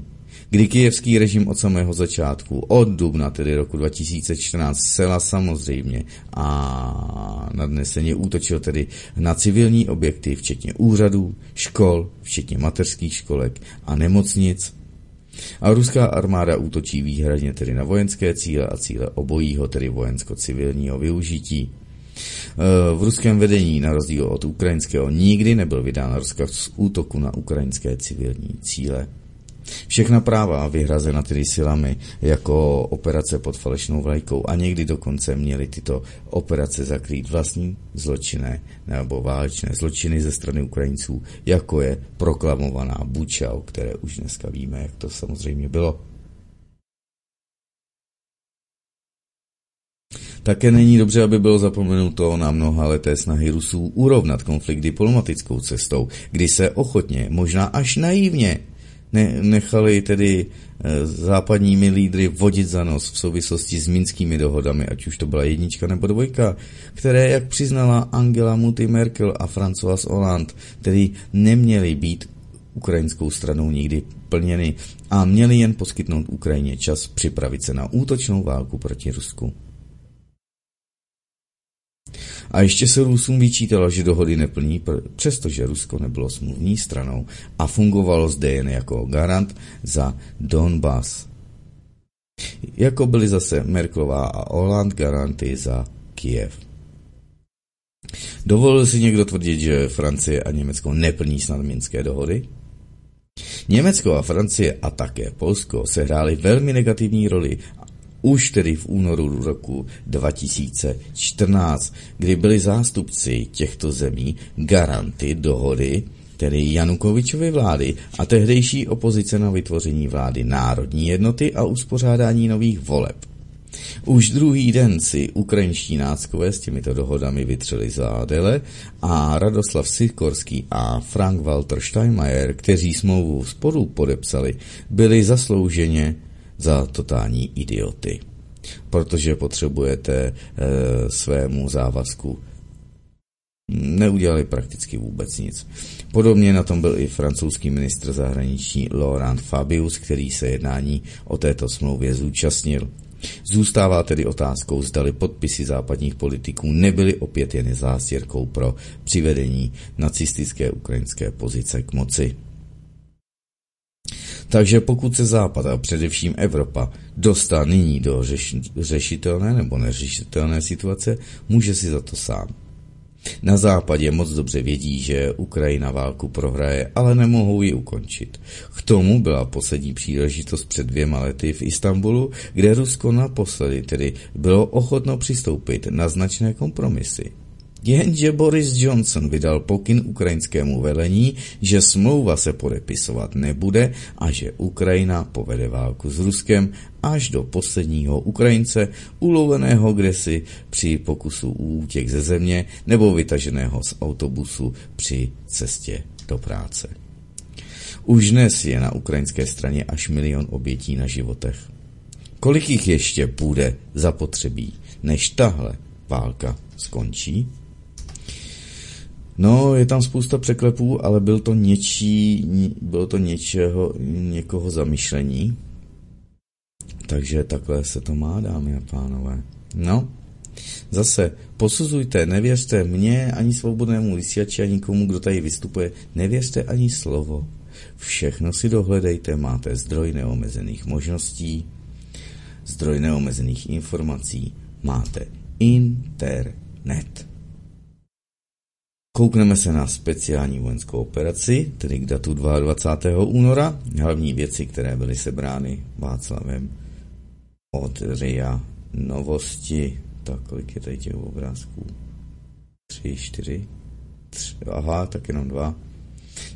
kdy kijevský režim od samého začátku, od dubna tedy roku 2014, zcela samozřejmě a nadneseně útočil tedy na civilní objekty, včetně úřadů, škol, včetně mateřských školek a nemocnic, a ruská armáda útočí výhradně tedy na vojenské cíle a cíle obojího, tedy vojensko-civilního využití. E, v ruském vedení, na rozdíl od ukrajinského, nikdy nebyl vydán rozkaz útoku na ukrajinské civilní cíle. Všechna práva vyhrazena tedy silami jako operace pod falešnou vlajkou a někdy dokonce měly tyto operace zakrýt vlastní zločinné nebo válečné zločiny ze strany Ukrajinců, jako je proklamovaná Buča, o které už dneska víme, jak to samozřejmě bylo. Také není dobře, aby bylo zapomenuto na mnoha leté snahy Rusů urovnat konflikt diplomatickou cestou, kdy se ochotně, možná až naivně, ne, nechali tedy eh, západními lídry vodit za nos v souvislosti s minskými dohodami, ať už to byla jednička nebo dvojka, které, jak přiznala Angela Muty Merkel a François Hollande, tedy neměly být ukrajinskou stranou nikdy plněny a měly jen poskytnout Ukrajině čas připravit se na útočnou válku proti Rusku. A ještě se Rusům vyčítalo, že dohody neplní, přestože Rusko nebylo smluvní stranou a fungovalo zde jen jako garant za Donbass. Jako byly zase Merklová a Holland garanty za Kiev. Dovolil si někdo tvrdit, že Francie a Německo neplní snad minské dohody? Německo a Francie a také Polsko sehrály velmi negativní roli už tedy v únoru roku 2014, kdy byli zástupci těchto zemí garanty dohody, tedy Janukovičovy vlády a tehdejší opozice na vytvoření vlády národní jednoty a uspořádání nových voleb. Už druhý den si ukrajinští náckové s těmito dohodami vytřeli zádele a Radoslav Sikorský a Frank Walter Steinmeier, kteří smlouvu spolu podepsali, byli zaslouženě za totální idioty. Protože potřebujete e, svému závazku neudělali prakticky vůbec nic. Podobně na tom byl i francouzský ministr zahraničí Laurent Fabius, který se jednání o této smlouvě zúčastnil. Zůstává tedy otázkou, zdali podpisy západních politiků nebyly opět jen zástěrkou pro přivedení nacistické ukrajinské pozice k moci. Takže pokud se Západ a především Evropa dostá nyní do řešitelné nebo neřešitelné situace, může si za to sám. Na západě moc dobře vědí, že Ukrajina válku prohraje, ale nemohou ji ukončit. K tomu byla poslední příležitost před dvěma lety v Istanbulu, kde Rusko naposledy tedy bylo ochotno přistoupit na značné kompromisy. Jenže Boris Johnson vydal pokyn ukrajinskému velení, že smlouva se podepisovat nebude a že Ukrajina povede válku s Ruskem až do posledního Ukrajince, uloveného kdesi při pokusu útěk ze země nebo vytaženého z autobusu při cestě do práce. Už dnes je na ukrajinské straně až milion obětí na životech. Kolik jich ještě půjde zapotřebí, než tahle válka skončí? No, je tam spousta překlepů, ale byl to něčí, bylo to něčeho, někoho zamyšlení. Takže takhle se to má, dámy a pánové. No, zase posuzujte, nevěřte mně, ani svobodnému vysílači, ani komu, kdo tady vystupuje, nevěřte ani slovo. Všechno si dohledejte, máte zdroj neomezených možností, zdroj neomezených informací, máte internet. Koukneme se na speciální vojenskou operaci, tedy k datu 22. února. Hlavní věci, které byly sebrány Václavem od RIA Novosti. Tak kolik je tady těch obrázků? Tři, čtyři? Tři, aha, tak jenom dva.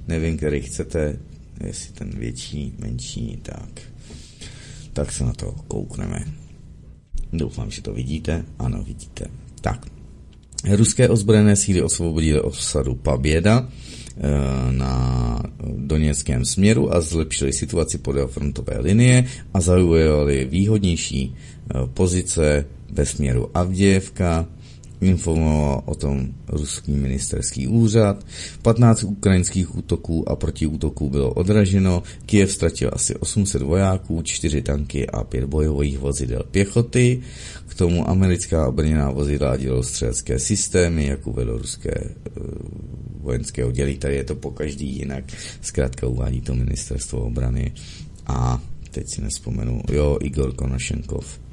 Nevím, který chcete, jestli ten větší, menší, tak. Tak se na to koukneme. Doufám, že to vidíte. Ano, vidíte. Tak, Ruské ozbrojené síly osvobodily osadu Paběda eh, na doněckém směru a zlepšili situaci podél frontové linie a zaujali výhodnější eh, pozice ve směru Avdějevka, informoval o tom ruský ministerský úřad. 15 ukrajinských útoků a protiútoků bylo odraženo. Kiev ztratil asi 800 vojáků, 4 tanky a 5 bojových vozidel pěchoty. K tomu americká obrněná vozidla a dělostřelecké systémy, jak uvedlo ruské e, vojenské oddělí. Tady je to po každý jinak. Zkrátka uvádí to ministerstvo obrany. A teď si nespomenu, jo, Igor Konošenkov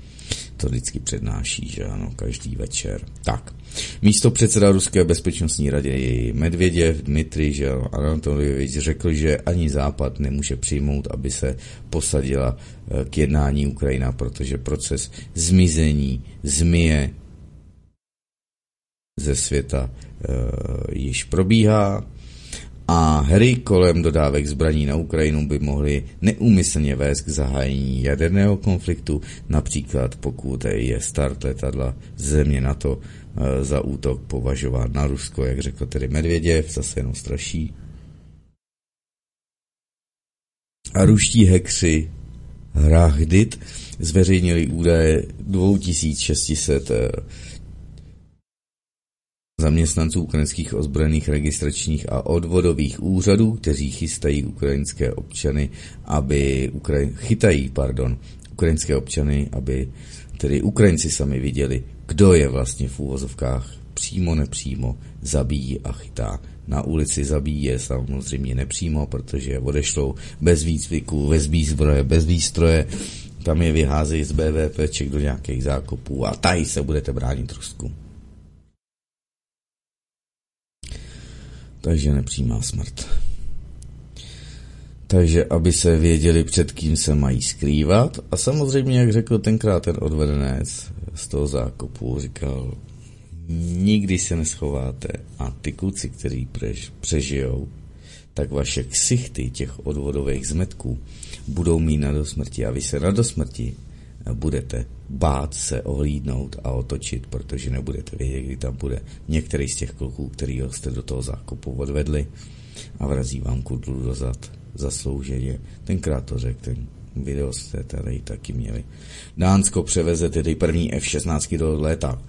to vždycky přednáší, že ano, každý večer. Tak, místo předseda Ruské bezpečnostní radě Medvěděv Dmitry že Anatolievič řekl, že ani Západ nemůže přijmout, aby se posadila eh, k jednání Ukrajina, protože proces zmizení zmije ze světa e, již probíhá a hry kolem dodávek zbraní na Ukrajinu by mohly neúmyslně vést k zahájení jaderného konfliktu, například pokud je start letadla země NATO e, za útok považován na Rusko, jak řekl tedy Medvěděv, zase jenom straší. A ruští hekři Hrahdit zveřejnili údaje 2600 zaměstnanců ukrajinských ozbrojených registračních a odvodových úřadů, kteří chystají ukrajinské občany, aby Ukraj... chytají, pardon, ukrajinské občany, aby tedy Ukrajinci sami viděli, kdo je vlastně v úvozovkách přímo nepřímo zabíjí a chytá. Na ulici zabíje samozřejmě nepřímo, protože odešlou bez výcviku, bez výzbroje, bez výstroje, tam je vyházejí z BVPček do nějakých zákopů a tady se budete bránit Rusku. Takže nepřímá smrt. Takže aby se věděli, před kým se mají skrývat. A samozřejmě, jak řekl tenkrát ten odvedenec z toho zákopu, říkal, nikdy se neschováte a ty kluci, kteří prež, přežijou, tak vaše ksichty těch odvodových zmetků budou mít na dosmrti a vy se na dosmrti budete bát se ohlídnout a otočit, protože nebudete vědět, kdy tam bude některý z těch kluků, který jste do toho zákopu odvedli a vrazí vám kudlu dozad zaslouženě. Tenkrát to řekl, ten video jste tady taky měli. Dánsko převeze tedy první F-16 do léta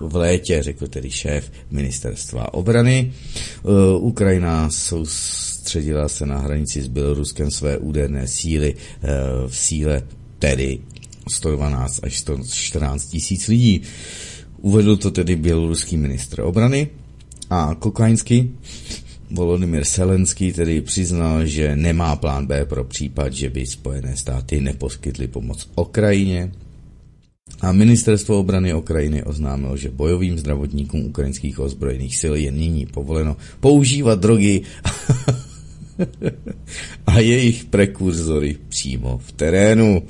v létě, řekl tedy šéf ministerstva obrany. Uh, Ukrajina soustředila se na hranici s Běloruskem své úderné síly uh, v síle tedy 112 až 114 tisíc lidí. Uvedl to tedy běloruský ministr obrany a kokainský Volodymyr Selenský tedy přiznal, že nemá plán B pro případ, že by Spojené státy neposkytly pomoc Ukrajině. A ministerstvo obrany Ukrajiny oznámilo, že bojovým zdravotníkům ukrajinských ozbrojených sil je nyní povoleno používat drogy a jejich prekurzory přímo v terénu.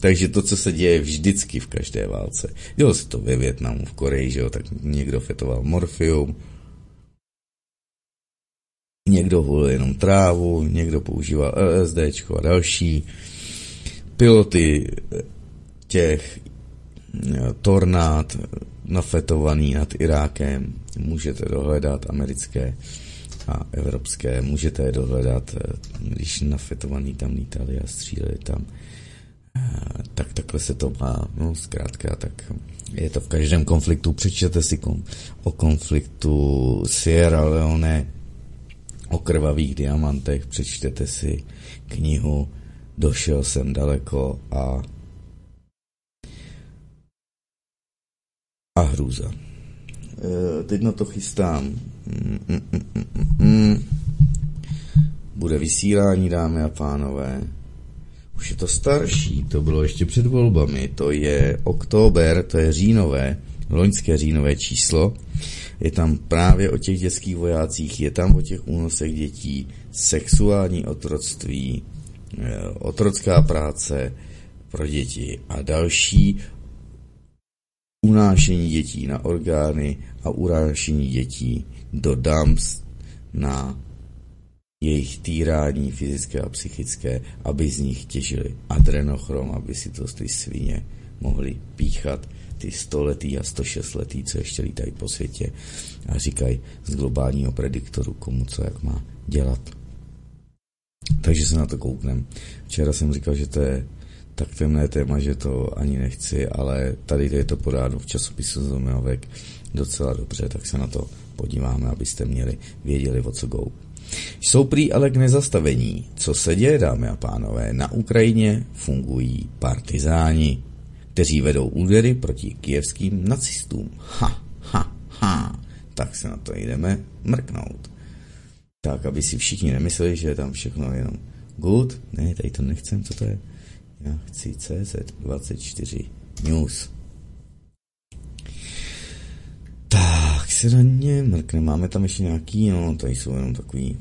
Takže to, co se děje vždycky v každé válce. Dělo se to ve Větnamu, v Koreji, že jo, tak někdo fetoval morfium, někdo volil jenom trávu, někdo používal LSD a další. Piloty těch eh, tornád nafetovaný nad Irákem můžete dohledat americké a evropské, můžete je dohledat, eh, když nafetovaný tam lítali a stříleli tam tak takhle se to má, no zkrátka, tak je to v každém konfliktu, přečtěte si kom, o konfliktu Sierra Leone, o krvavých diamantech, přečtěte si knihu Došel jsem daleko a a hrůza. E, teď na to chystám. Mm, mm, mm, mm, mm. Bude vysílání, dámy a pánové. Už je to starší, to bylo ještě před volbami, to je oktober, to je říjnové, loňské říjnové číslo. Je tam právě o těch dětských vojácích, je tam o těch únosech dětí, sexuální otroctví, eh, otrocká práce pro děti a další unášení dětí na orgány a unášení dětí do dumps na jejich týrání fyzické a psychické, aby z nich těžili adrenochrom, aby si to ty svině mohli píchat ty stoletý a 106 letý, co ještě lítají po světě a říkají z globálního prediktoru, komu co jak má dělat. Takže se na to kouknem. Včera jsem říkal, že to je tak temné téma, že to ani nechci, ale tady je to podáno v časopisu Zomeovek docela dobře, tak se na to podíváme, abyste měli, věděli, o co go. Jsou prý ale k nezastavení. Co se děje, dámy a pánové? Na Ukrajině fungují partizáni, kteří vedou údery proti kijevským nacistům. Ha, ha, ha. Tak se na to jdeme mrknout. Tak, aby si všichni nemysleli, že je tam všechno jenom good. Ne, tady to nechcem, co to je? Já chci CZ24 News. Tak se na ně mrkne. Máme tam ještě nějaký, no, tady jsou jenom takový.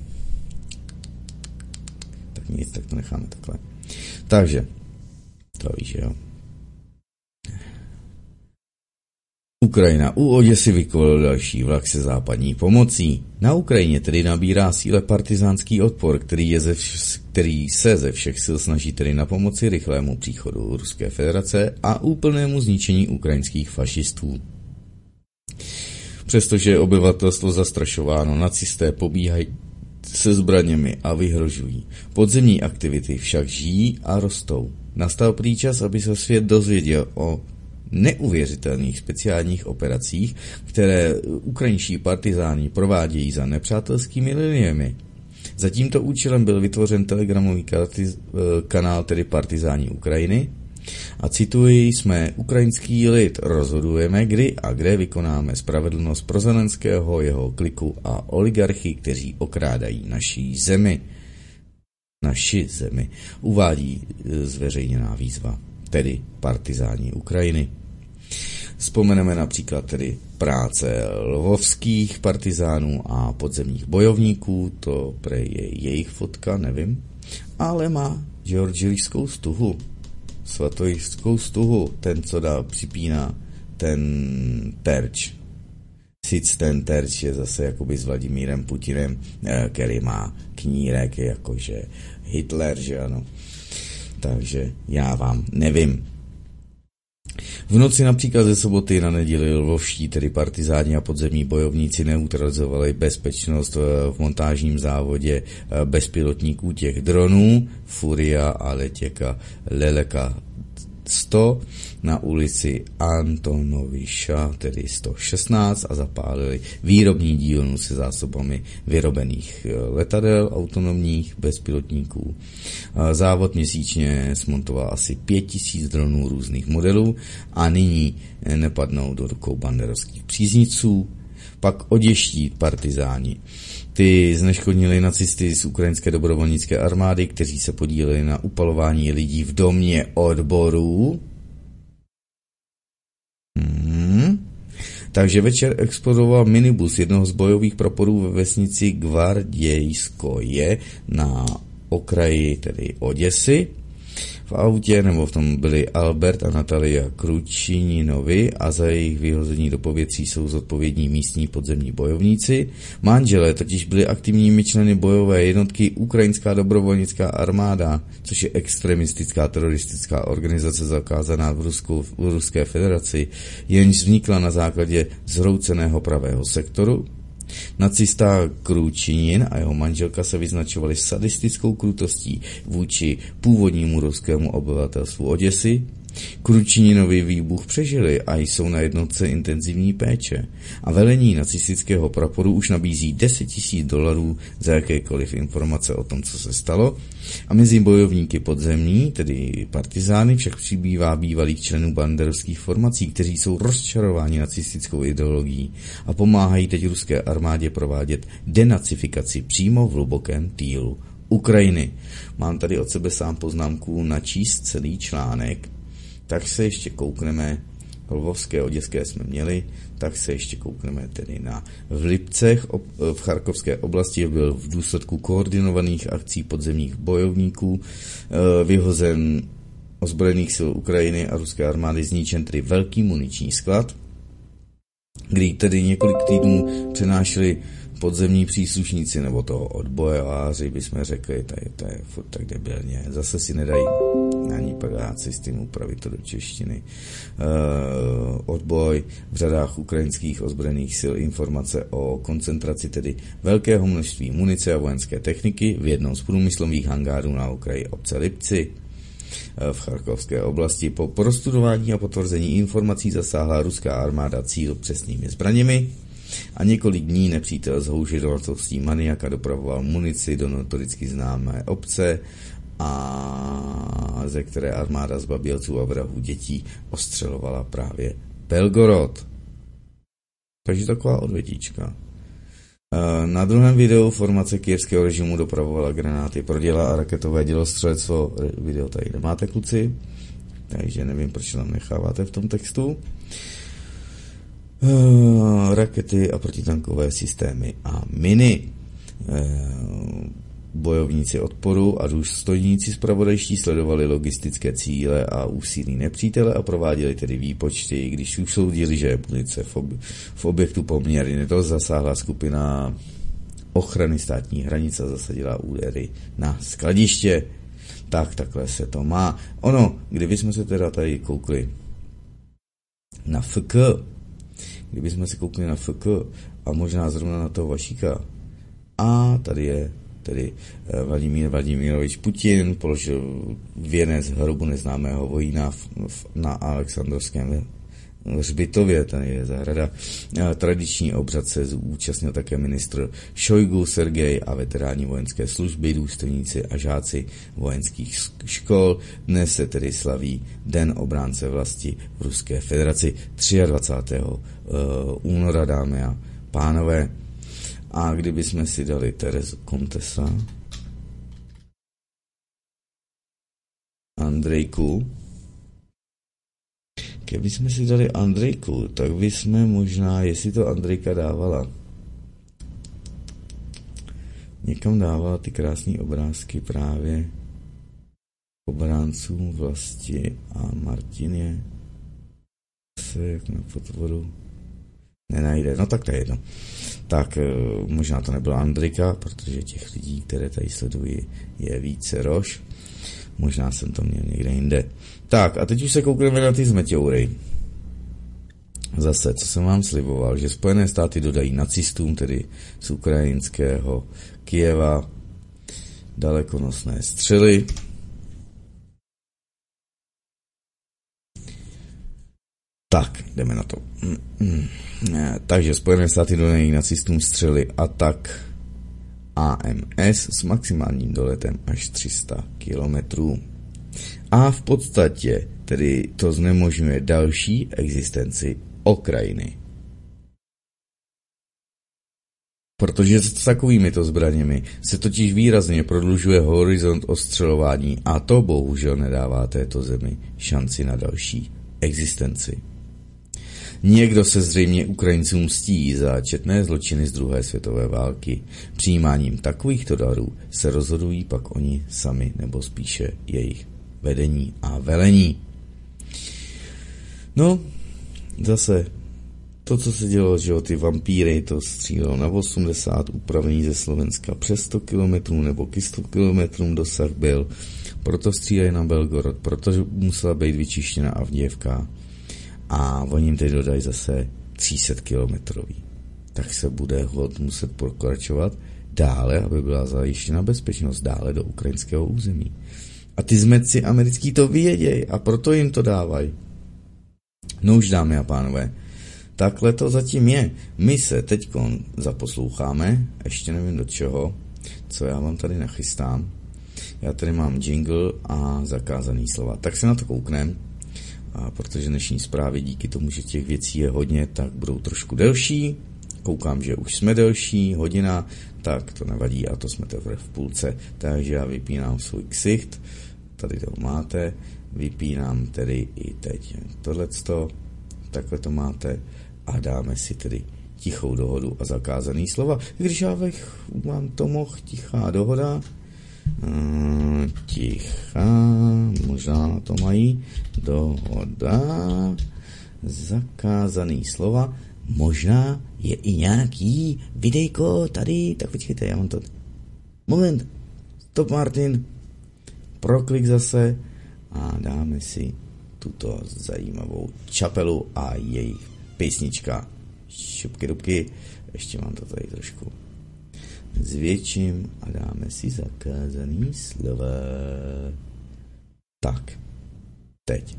Tak nic, tak to necháme takhle. Takže, to víš, jo. Ukrajina u Oděsy vykolil další vlak se západní pomocí. Na Ukrajině tedy nabírá síle partizánský odpor, který, je ze vš- který se ze všech sil snaží tedy na pomoci rychlému příchodu Ruské federace a úplnému zničení ukrajinských fašistů. Přestože je obyvatelstvo zastrašováno, nacisté pobíhají se zbraněmi a vyhrožují. Podzemní aktivity však žijí a rostou. Nastal prý čas, aby se svět dozvěděl o neuvěřitelných speciálních operacích, které ukrajinští partizáni provádějí za nepřátelskými liniemi. Za tímto účelem byl vytvořen telegramový kanál, tedy Partizáni Ukrajiny, a cituji, jsme ukrajinský lid, rozhodujeme, kdy a kde vykonáme spravedlnost pro Zelenského, jeho kliku a oligarchy, kteří okrádají naší zemi. Naši zemi uvádí e, zveřejněná výzva, tedy partizáni Ukrajiny. Vzpomeneme například tedy práce lvovských partizánů a podzemních bojovníků, to pre je jejich fotka, nevím, ale má georgilijskou stuhu, svatojistskou stuhu, ten, co dá, připíná ten terč. Sice ten terč je zase jakoby s Vladimírem Putinem, eh, který má knírek jakože Hitler, že ano. Takže já vám nevím. V noci například ze soboty na neděli lvovští, tedy partizáni a podzemní bojovníci neutralizovali bezpečnost v montážním závodě eh, bezpilotníků těch dronů Furia a letěka Leleka 100 na ulici Antonoviša, tedy 116 a zapálili výrobní dílnu se zásobami vyrobených eh, letadel autonomních bezpilotníků. Závod měsíčně smontoval asi 5000 dronů různých modelů a nyní nepadnou do rukou banderovských přízniců, pak oděští partizáni. Ty zneškodnili nacisty z ukrajinské dobrovolnické armády, kteří se podíleli na upalování lidí v domě odborů Takže večer explodoval minibus jednoho z bojových praporů ve vesnici Gvardějskoje na okraji tedy Oděsy v autě, nebo v tom byli Albert a Natalia Kručininovi a za jejich vyhození do povětří jsou zodpovědní místní podzemní bojovníci. Manželé totiž byli aktivními členy bojové jednotky Ukrajinská dobrovolnická armáda, což je extremistická teroristická organizace zakázaná v, Rusku, v Ruské federaci, jenž vznikla na základě zhrouceného pravého sektoru, Nacista Kručinin a jeho manželka se vyznačovali sadistickou krutostí vůči původnímu ruskému obyvatelstvu Oděsy, Kručininovi výbuch přežili a jsou na jednotce intenzivní péče. A velení nacistického praporu už nabízí 10 tisíc dolarů za jakékoliv informace o tom, co se stalo. A mezi bojovníky podzemní, tedy partizány, však přibývá bývalých členů banderovských formací, kteří jsou rozčarováni nacistickou ideologií a pomáhají teď ruské armádě provádět denacifikaci přímo v hlubokém týlu Ukrajiny. Mám tady od sebe sám poznámku načíst celý článek, tak se ještě koukneme, Lvovské oděské jsme měli, tak se ještě koukneme tedy na v Lipcech v Charkovské oblasti byl v důsledku koordinovaných akcí podzemních bojovníků eh, vyhozen ozbrojených sil Ukrajiny a ruské armády zničen tedy velký muniční sklad, kdy tedy několik týdnů přenášeli podzemní příslušníci nebo toho odbojáři, bychom řekli, je, to je furt tak debilně. Zase si nedají ani pagáci s tím upravit to do češtiny. Uh, odboj v řadách ukrajinských ozbrojených sil informace o koncentraci tedy velkého množství munice a vojenské techniky v jednom z průmyslových hangárů na okraji obce Lipci eh, v Charkovské oblasti. Po prostudování a potvrzení informací zasáhla ruská armáda cíl přesnými zbraněmi, a několik dní nepřítel s houžidovacovstí maniaka dopravoval munici do notoricky známé obce a ze které armáda zbabělců a vrahů dětí ostřelovala právě Belgorod. Takže taková odvětíčka. E, na druhém videu formace kijevského režimu dopravovala granáty pro děla a raketové dělostřelectvo. Video tady nemáte, kluci, takže nevím, proč tam necháváte v tom textu. Eh, rakety a protitankové systémy a miny. Eh, bojovníci odporu a důstojníci zpravodajští sledovali logistické cíle a úsilí nepřítele a prováděli tedy výpočty, když už soudili, že munice v, ob- v objektu poměrně dost zasáhla skupina ochrany státní hranice a zasadila údery na skladiště. Tak takhle se to má. Ono, kdyby jsme se teda tady koukli na FK, kdybychom se koukli na FK a možná zrovna na toho Vašíka, a tady je tedy eh, Vladimír Vladimírovič Putin, položil věnec hrobu neznámého vojína na Alexandrovském hřbitově, tady je zahrada. Tradiční obřad se zúčastnil také ministr Šojgu Sergej a veteráni vojenské služby, důstojníci a žáci vojenských škol. Dnes se tedy slaví Den obránce vlasti v Ruské federaci 23. Eh, února, dámy a pánové. A kdyby jsme si dali Terezu Kontesa, Andrejku, Kdyby jsme si dali Andrejku, tak by jsme možná, jestli to Andrejka dávala, někam dávala ty krásné obrázky právě obráncům vlasti a Martin je se jak na potvoru nenajde. No tak to je jedno. Tak eh, možná to nebyla Andrika, protože těch lidí, které tady sledují, je více rož. Možná jsem to měl někde jinde. Tak a teď už se koukneme na ty zmeťoury. Zase, co jsem vám sliboval, že Spojené státy dodají nacistům, tedy z ukrajinského Kijeva, dalekonosné střely. Tak, jdeme na to. Takže Spojené státy dodají nacistům střely Atak AMS s maximálním doletem až 300 kilometrů. A v podstatě tedy to znemožňuje další existenci Okrajiny. Protože s takovými to zbraněmi se totiž výrazně prodlužuje horizont ostřelování a to bohužel nedává této zemi šanci na další existenci. Někdo se zřejmě Ukrajincům mstí za četné zločiny z druhé světové války. Přijímáním takovýchto darů se rozhodují pak oni sami, nebo spíše jejich vedení a velení. No, zase to, co se dělo, že jo, ty vampíry, to střílelo na 80, upravení ze Slovenska přes 100 km nebo k 100 km dosah byl, proto střílejí na Belgorod, protože musela být vyčištěna Avděvka a oni jim teď dodají zase 300 kilometrový. Tak se bude hod muset pokračovat dále, aby byla zajištěna bezpečnost dále do ukrajinského území. A ty zmetci americký to vědějí a proto jim to dávají. No už dámy a pánové, takhle to zatím je. My se teď zaposloucháme, ještě nevím do čeho, co já vám tady nachystám. Já tady mám jingle a zakázaný slova. Tak se na to kouknem, a protože dnešní zprávy díky tomu, že těch věcí je hodně, tak budou trošku delší. Koukám, že už jsme delší, hodina, tak to nevadí a to jsme teprve v půlce. Takže já vypínám svůj ksicht, tady to máte, vypínám tedy i teď tohleto, takhle to máte a dáme si tedy tichou dohodu a zakázaný slova. Když já bych vám to mohl tichá dohoda, uh, tichá, možná to mají, dohoda, zakázaný slova, možná je i nějaký videjko tady, tak počkejte, já mám to. Moment, stop Martin, proklik zase a dáme si tuto zajímavou čapelu a jejich písnička šupky dubky. Ještě mám to tady trošku zvětším a dáme si zakázaný slova. Tak, teď.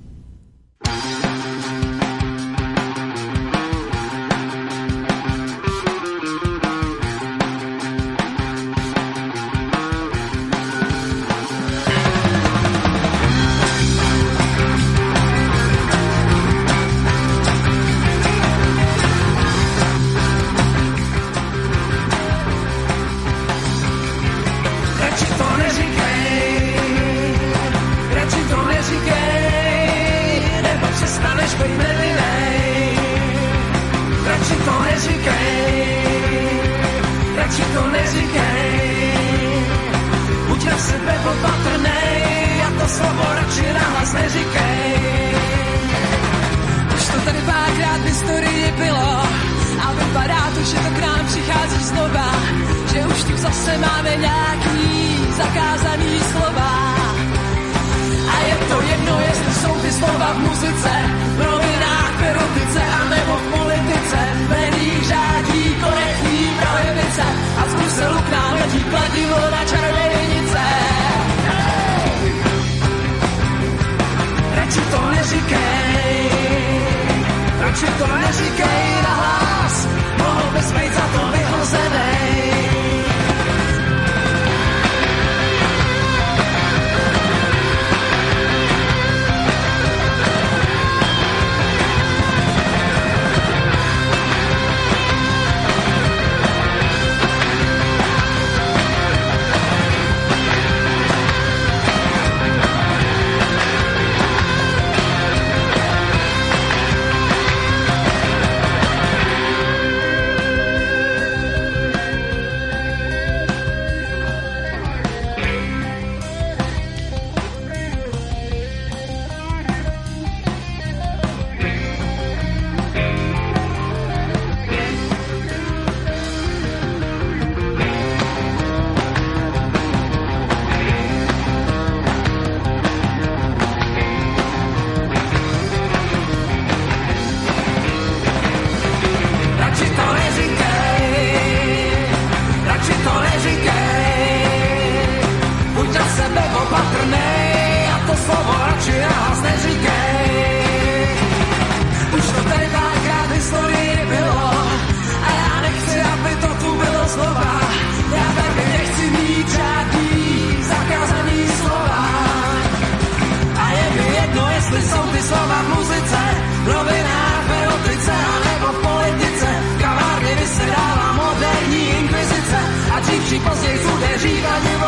Kteří později udeří ve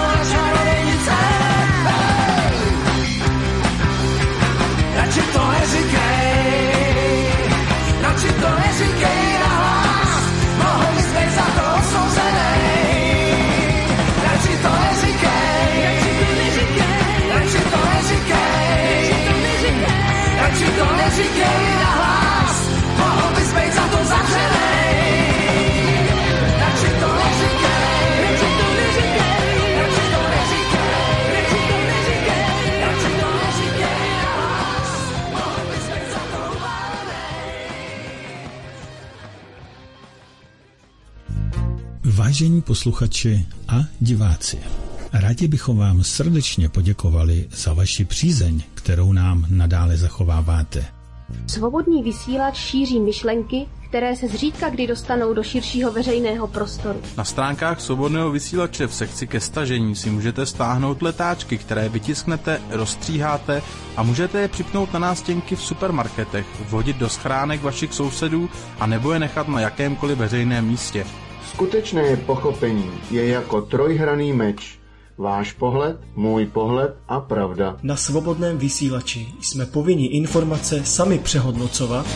Vážení posluchači a diváci, rádi bychom vám srdečně poděkovali za vaši přízeň, kterou nám nadále zachováváte. Svobodný vysílač šíří myšlenky, které se zřídka kdy dostanou do širšího veřejného prostoru. Na stránkách svobodného vysílače v sekci ke stažení si můžete stáhnout letáčky, které vytisknete, rozstříháte a můžete je připnout na nástěnky v supermarketech, vhodit do schránek vašich sousedů a nebo je nechat na jakémkoliv veřejném místě. Skutečné pochopení je jako trojhraný meč. Váš pohled, můj pohled a pravda. Na svobodném vysílači jsme povinni informace sami přehodnocovat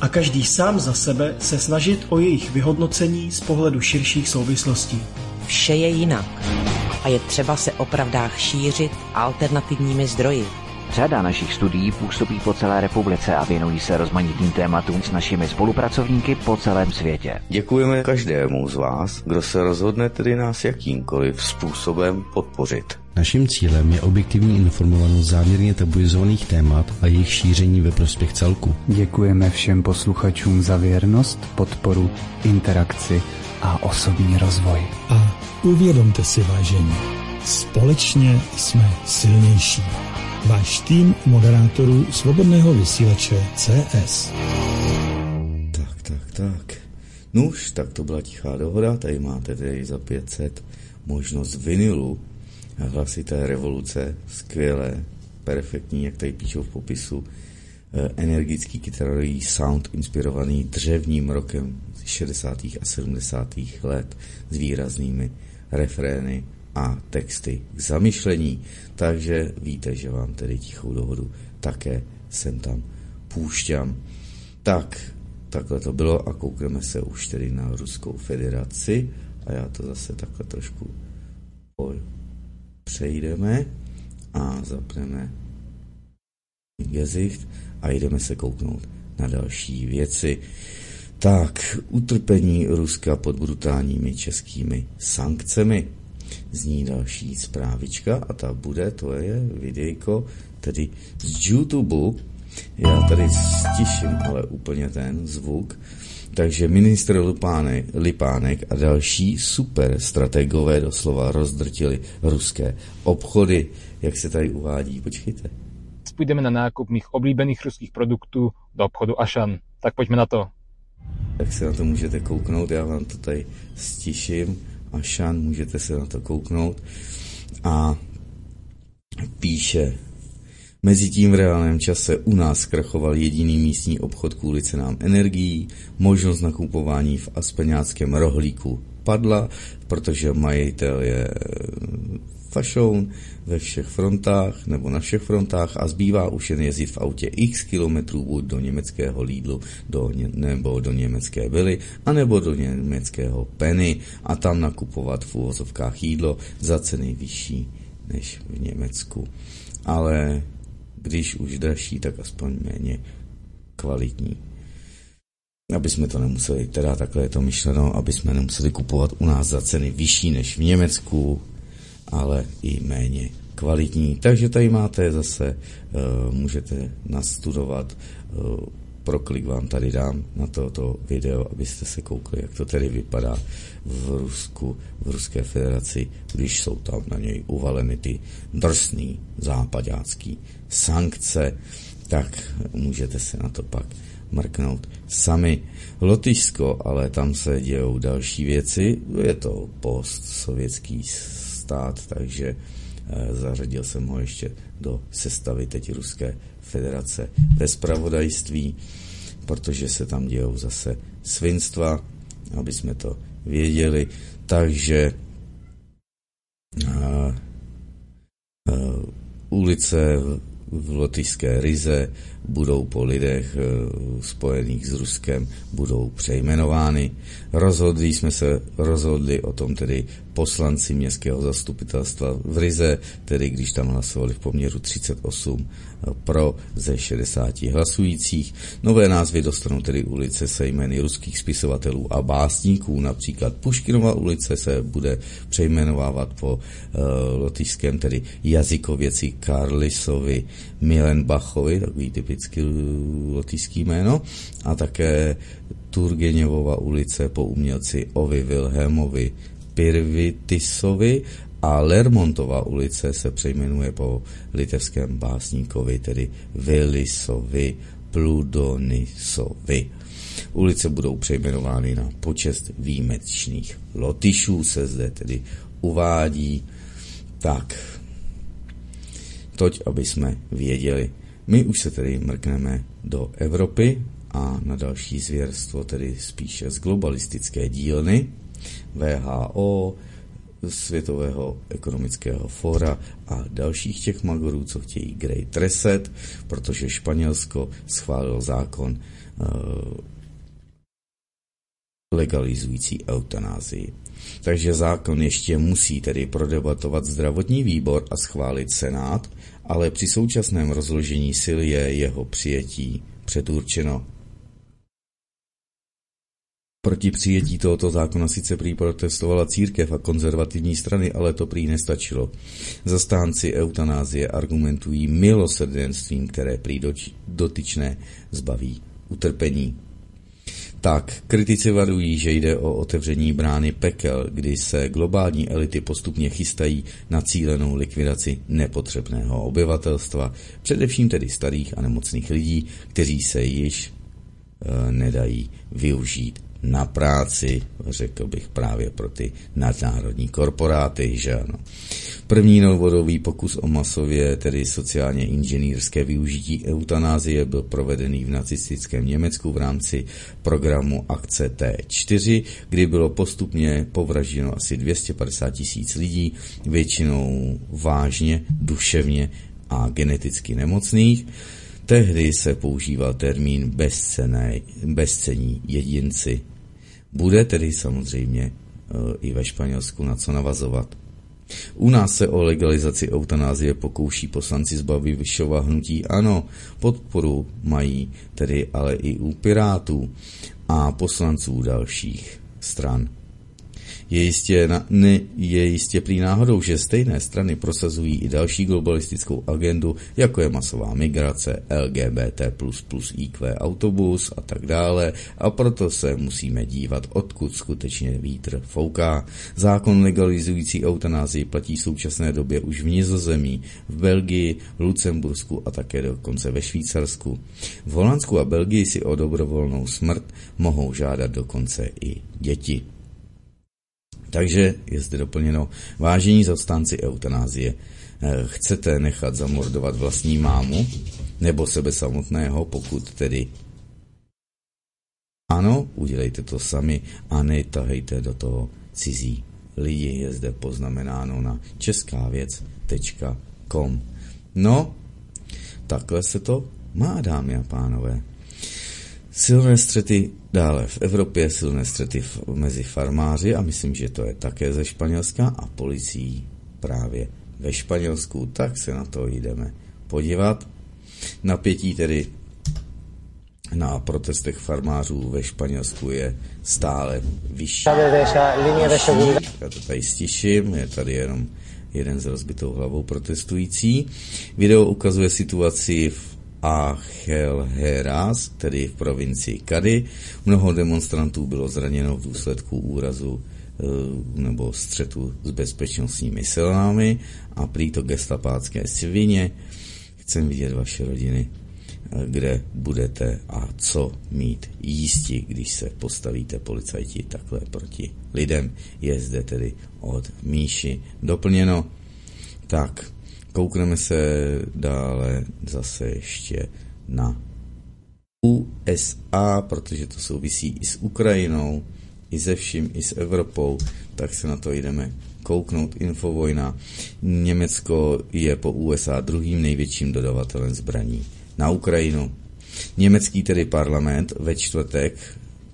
a každý sám za sebe se snažit o jejich vyhodnocení z pohledu širších souvislostí. Vše je jinak a je třeba se o pravdách šířit alternativními zdroji. Řada našich studií působí po celé republice a věnují se rozmanitým tématům s našimi spolupracovníky po celém světě. Děkujeme každému z vás, kdo se rozhodne tedy nás jakýmkoliv způsobem podpořit. Naším cílem je objektivní informovanost záměrně tabuizovaných témat a jejich šíření ve prospěch celku. Děkujeme všem posluchačům za věrnost, podporu, interakci a osobní rozvoj. A uvědomte si, vážení, společně jsme silnější váš tým moderátorů svobodného vysílače CS. Tak, tak, tak. Nuž, tak to byla tichá dohoda, tady máte tedy za 500 možnost vinilu hlasité revoluce, skvělé, perfektní, jak tady píšou v popisu, eh, energický kytarový sound inspirovaný dřevním rokem 60. a 70. let s výraznými refrény a texty k zamyšlení. Takže víte, že vám tedy tichou dohodu také sem tam půšťám. Tak, takhle to bylo a koukneme se už tedy na Ruskou federaci a já to zase takhle trošku přejdeme a zapneme jazyk a jdeme se kouknout na další věci. Tak, utrpení Ruska pod brutálními českými sankcemi zní další zprávička a ta bude, to je videjko, tedy z YouTube. Já tady stiším ale úplně ten zvuk. Takže ministr Lipánek, Lipánek a další super strategové doslova rozdrtili ruské obchody. Jak se tady uvádí? Počkejte. Půjdeme na nákup mých oblíbených ruských produktů do obchodu Ašan. Tak pojďme na to. Tak se na to můžete kouknout, já vám to tady stiším a Šan, můžete se na to kouknout. A píše, Mezitím v reálném čase u nás krachoval jediný místní obchod kvůli cenám energií, možnost nakupování v Aspeňáckém rohlíku padla, protože majitel je fašoun ve všech frontách nebo na všech frontách a zbývá už jen jezdit v autě x kilometrů buď do německého Lidlu do, nebo do německé Vily a nebo do německého Penny a tam nakupovat v úvozovkách jídlo za ceny vyšší než v Německu. Ale když už dražší, tak aspoň méně kvalitní. Aby jsme to nemuseli, teda takhle je to myšleno, aby jsme nemuseli kupovat u nás za ceny vyšší než v Německu, ale i méně kvalitní. Takže tady máte zase, uh, můžete nastudovat, uh, pro klik vám tady dám na toto video, abyste se koukli, jak to tedy vypadá v Rusku, v Ruské federaci, když jsou tam na něj uvaleny ty drsný západácký sankce, tak můžete se na to pak mrknout sami. Lotyšsko, ale tam se dějou další věci, je to postsovětský stát, takže eh, zařadil jsem ho ještě do sestavy teď Ruské federace ve spravodajství, protože se tam dějou zase svinstva, aby jsme to věděli. Takže a, a, ulice v lotyšské Rize budou po lidech eh, spojených s Ruskem budou přejmenovány. Rozhodli jsme se rozhodli o tom tedy poslanci městského zastupitelstva v Rize, tedy když tam hlasovali v poměru 38 pro ze 60 hlasujících. Nové názvy dostanou tedy ulice se jmény ruských spisovatelů a básníků, například Puškinova ulice se bude přejmenovávat po uh, lotyšském tedy jazykověci Karlisovi Milenbachovi, takový typický lotyšský jméno, a také Turgeněvova ulice po umělci Ovi Wilhelmovi Pirvitisovi a Lermontova ulice se přejmenuje po litevském básníkovi, tedy Vilisovi Pludonisovi. Ulice budou přejmenovány na počest výjimečných lotyšů, se zde tedy uvádí. Tak, toť, aby jsme věděli. My už se tedy mrkneme do Evropy a na další zvěrstvo, tedy spíše z globalistické dílny VHO, Světového ekonomického fóra a dalších těch magorů, co chtějí Great Reset, protože Španělsko schválil zákon uh, legalizující eutanázii. Takže zákon ještě musí tedy prodebatovat zdravotní výbor a schválit Senát, ale při současném rozložení sil je jeho přijetí předurčeno. Proti přijetí tohoto zákona sice prý protestovala církev a konzervativní strany, ale to prý nestačilo. Zastánci eutanázie argumentují milosrdenstvím, které prý dotyčné zbaví utrpení. Tak, kritici varují, že jde o otevření brány pekel, kdy se globální elity postupně chystají na cílenou likvidaci nepotřebného obyvatelstva, především tedy starých a nemocných lidí, kteří se již e, nedají využít na práci, řekl bych právě pro ty nadnárodní korporáty, že ano. První novodový pokus o masově, tedy sociálně inženýrské využití eutanázie byl provedený v nacistickém Německu v rámci programu Akce T4, kdy bylo postupně povražděno asi 250 tisíc lidí, většinou vážně, duševně a geneticky nemocných. Tehdy se používal termín bezcené, bezcení jedinci. Bude tedy samozřejmě e, i ve Španělsku na co navazovat. U nás se o legalizaci eutanázie pokouší poslanci z Babišova hnutí ano, podporu mají tedy ale i u Pirátů a poslanců dalších stran. Je jistě, na, ne, je jistě prý náhodou, že stejné strany prosazují i další globalistickou agendu, jako je masová migrace, LGBT++ IQ autobus a tak dále a proto se musíme dívat, odkud skutečně vítr fouká. Zákon legalizující eutanázii platí v současné době už v Nizozemí, v Belgii, v Lucembursku a také dokonce ve Švýcarsku. V Holandsku a Belgii si o dobrovolnou smrt mohou žádat dokonce i děti. Takže je zde doplněno vážení zastánci eutanázie. Eh, chcete nechat zamordovat vlastní mámu nebo sebe samotného, pokud tedy ano, udělejte to sami a netahejte do toho cizí lidi. Je zde poznamenáno na českávěc.com. No, takhle se to má, dámy a pánové. Silné střety dále v Evropě, silné střety mezi farmáři a myslím, že to je také ze Španělska a policií právě ve Španělsku, tak se na to jdeme podívat. Napětí tedy na protestech farmářů ve Španělsku je stále vyšší. Já to tady stiším, je tady jenom jeden s rozbitou hlavou protestující. Video ukazuje situaci v Heras, tedy v provincii Kady. Mnoho demonstrantů bylo zraněno v důsledku úrazu eh, nebo střetu s bezpečnostními silami a prý to gestapácké svině. Chcem vidět vaše rodiny, eh, kde budete a co mít jísti, když se postavíte policajti takhle proti lidem. Je zde tedy od Míši doplněno. Tak, Koukneme se dále zase ještě na USA, protože to souvisí i s Ukrajinou, i se vším, i s Evropou, tak se na to jdeme kouknout. Infovojna. Německo je po USA druhým největším dodavatelem zbraní na Ukrajinu. Německý tedy parlament ve čtvrtek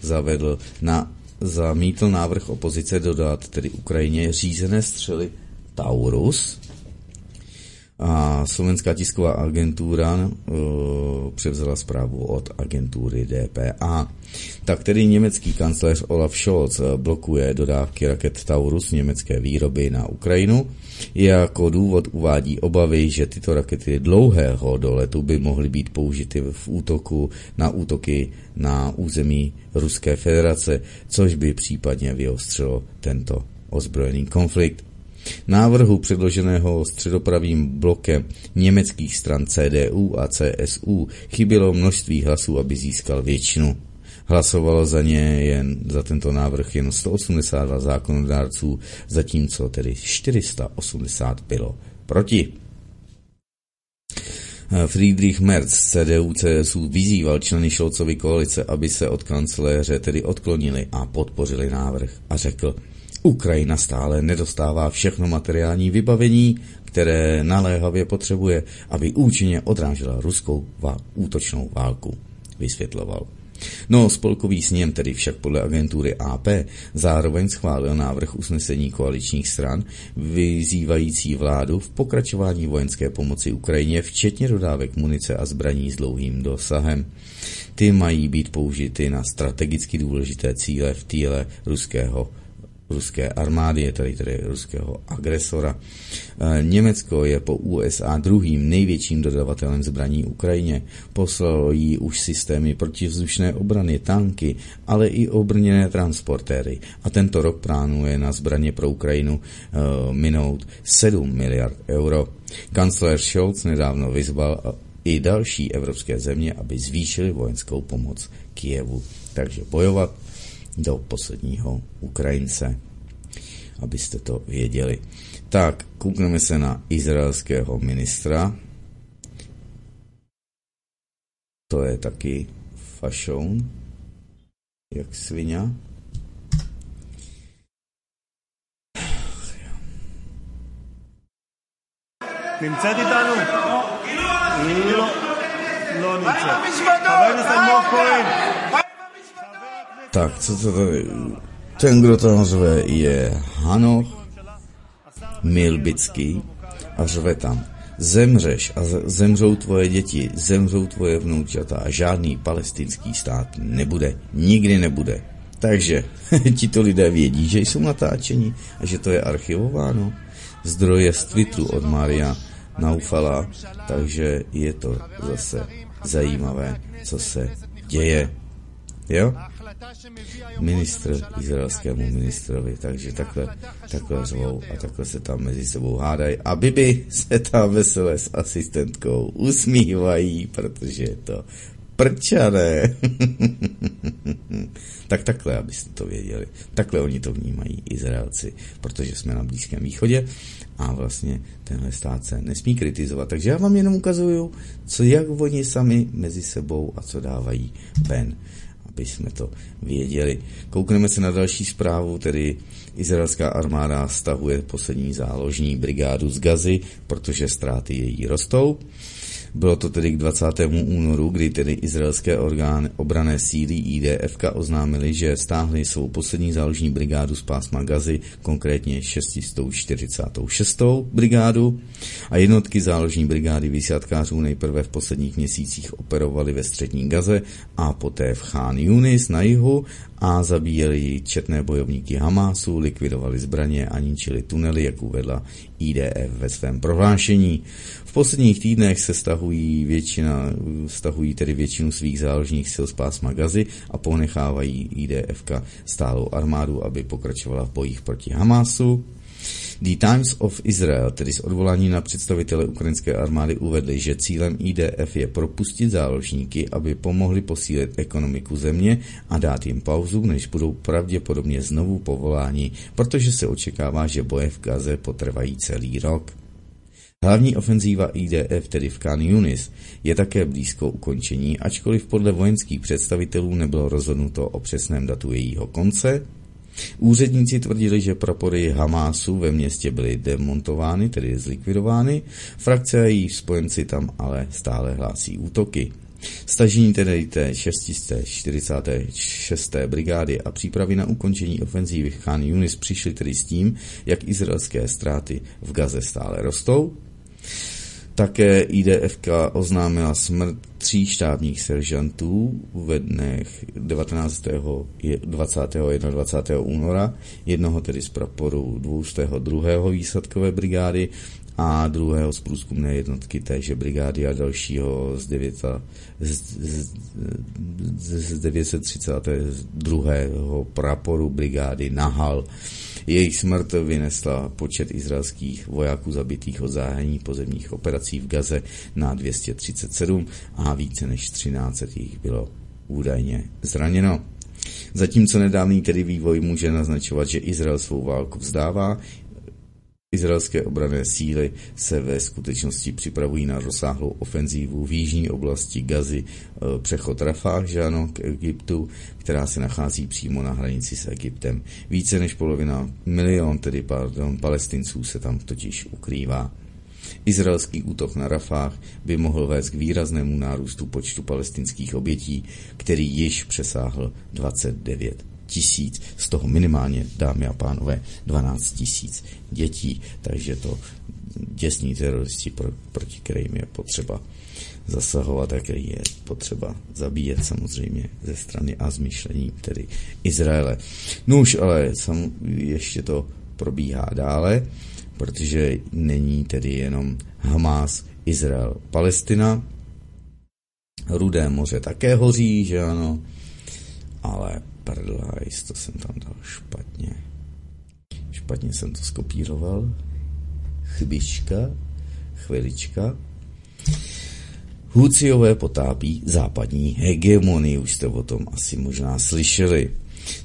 zavedl na zamítl návrh opozice dodat tedy Ukrajině řízené střely Taurus, A slovenská tisková agentura uh, převzala zprávu od agentury DPA. Tak tedy německý kancléř Olaf Scholz blokuje dodávky raket Taurus německé výroby na Ukrajinu. Jako důvod uvádí obavy, že tyto rakety dlouhého doletu by mohly být použity v útoku na útoky na území Ruské federace, což by případně vyostřilo tento ozbrojený konflikt. Návrhu předloženého středopravým blokem německých stran CDU a CSU chybělo množství hlasů, aby získal většinu. Hlasovalo za ně jen za tento návrh jen 182 zákonodárců, zatímco tedy 480 bylo proti. Friedrich Merz z CDU CSU vyzýval členy Šolcovy koalice, aby se od kancléře tedy odklonili a podpořili návrh a řekl, Ukrajina stále nedostává všechno materiální vybavení, které naléhavě potřebuje, aby účinně odrážela ruskou útočnou válku, vysvětloval. No, spolkový sněm tedy však podle agentury AP zároveň schválil návrh usnesení koaličních stran, vyzývající vládu v pokračování vojenské pomoci Ukrajině, včetně dodávek munice a zbraní s dlouhým dosahem. Ty mají být použity na strategicky důležité cíle v týle ruského ruské armády, je tady tedy ruského agresora. E, Německo je po USA druhým největším dodavatelem zbraní Ukrajině. Poslalo jí už systémy protivzdušné obrany, tanky, ale i obrněné transportéry. A tento rok plánuje na zbraně pro Ukrajinu uh, minout 7 miliard euro. Kancler Scholz nedávno vyzval i další evropské země, aby zvýšili vojenskou pomoc Kijevu. Takže bojovat do posledního Ukrajince, abyste to věděli. Tak, koukneme se na izraelského ministra. To je taky fašoun, jak svině. נמצאת איתנו? לא, לא נמצאת. חבר הכנסת אלמוג כהן. Tak, co to tady? Ten, kdo to nazve, je Hanoch Milbický a řve tam. Zemřeš a zemřou tvoje děti, zemřou tvoje vnoučata a žádný palestinský stát nebude. Nikdy nebude. Takže tito lidé vědí, že jsou natáčeni a že to je archivováno. Zdroje z Twitteru od Maria Naufala, takže je to zase zajímavé, co se děje. Jo? Ministr izraelskému ministrovi, takže takhle, takhle řvou a takhle se tam mezi sebou hádají. A Bibi se tam veselé s asistentkou usmívají, protože je to prčané. tak takhle, abyste to věděli. Takhle oni to vnímají Izraelci, protože jsme na Blízkém východě a vlastně tenhle stát se nesmí kritizovat. Takže já vám jenom ukazuju, co jak oni sami mezi sebou a co dávají ven aby jsme to věděli. Koukneme se na další zprávu, tedy izraelská armáda stahuje poslední záložní brigádu z Gazy, protože ztráty její rostou. Bylo to tedy k 20. únoru, kdy tedy izraelské orgány obrané síly IDF oznámili, že stáhli svou poslední záložní brigádu z pásma Gazy, konkrétně 646. brigádu a jednotky záložní brigády vysátkářů nejprve v posledních měsících operovaly ve střední Gaze a poté v Khan Yunis na jihu a zabíjeli četné bojovníky Hamásu, likvidovali zbraně a ničili tunely, jak uvedla IDF ve svém prohlášení. V posledních týdnech se stahují, většina, stahují tedy většinu svých záložních sil z pásma Gazy a ponechávají IDF stálou armádu, aby pokračovala v bojích proti Hamásu. The Times of Israel, tedy s odvolání na představitele ukrajinské armády, uvedli, že cílem IDF je propustit záložníky, aby pomohli posílit ekonomiku země a dát jim pauzu, než budou pravděpodobně znovu povoláni, protože se očekává, že boje v Gaze potrvají celý rok. Hlavní ofenzíva IDF, tedy v Khan Yunis, je také blízko ukončení, ačkoliv podle vojenských představitelů nebylo rozhodnuto o přesném datu jejího konce, Úředníci tvrdili, že prapory Hamásu ve městě byly demontovány, tedy zlikvidovány, frakce a její spojenci tam ale stále hlásí útoky. Stažení tedy té 646. brigády a přípravy na ukončení ofenzívy Khan Yunis přišly tedy s tím, jak izraelské ztráty v Gaze stále rostou. Také IDFK oznámila smrt tří štábních seržantů ve dnech 19. 20. 21. února, jednoho tedy z praporu 202. výsadkové brigády a druhého z průzkumné jednotky téže brigády a dalšího z, 9, z, z, z 932. praporu brigády Nahal. Jejich smrt vynesla počet izraelských vojáků zabitých od záhání pozemních operací v Gaze na 237 a více než 13 jich bylo údajně zraněno. Zatímco nedávný tedy vývoj může naznačovat, že Izrael svou válku vzdává, Izraelské obrané síly se ve skutečnosti připravují na rozsáhlou ofenzívu v jižní oblasti Gazy, e, přechod Rafah, že ano, k Egyptu, která se nachází přímo na hranici s Egyptem. Více než polovina, milion tedy, pardon, palestinců se tam totiž ukrývá. Izraelský útok na Rafah by mohl vést k výraznému nárůstu počtu palestinských obětí, který již přesáhl 29 tisíc, z toho minimálně, dámy a pánové, 12 tisíc dětí, takže to děsní teroristi, pro, proti kterým je potřeba zasahovat a který je potřeba zabíjet samozřejmě ze strany a zmyšlení tedy Izraele. No už ale sam, ještě to probíhá dále, protože není tedy jenom Hamas, Izrael, Palestina. Rudé moře také hoří, že ano, ale Prdlajs, to jsem tam dal špatně. Špatně jsem to skopíroval. Chybička, chvilička. Huciové potápí západní hegemonii, už jste o tom asi možná slyšeli.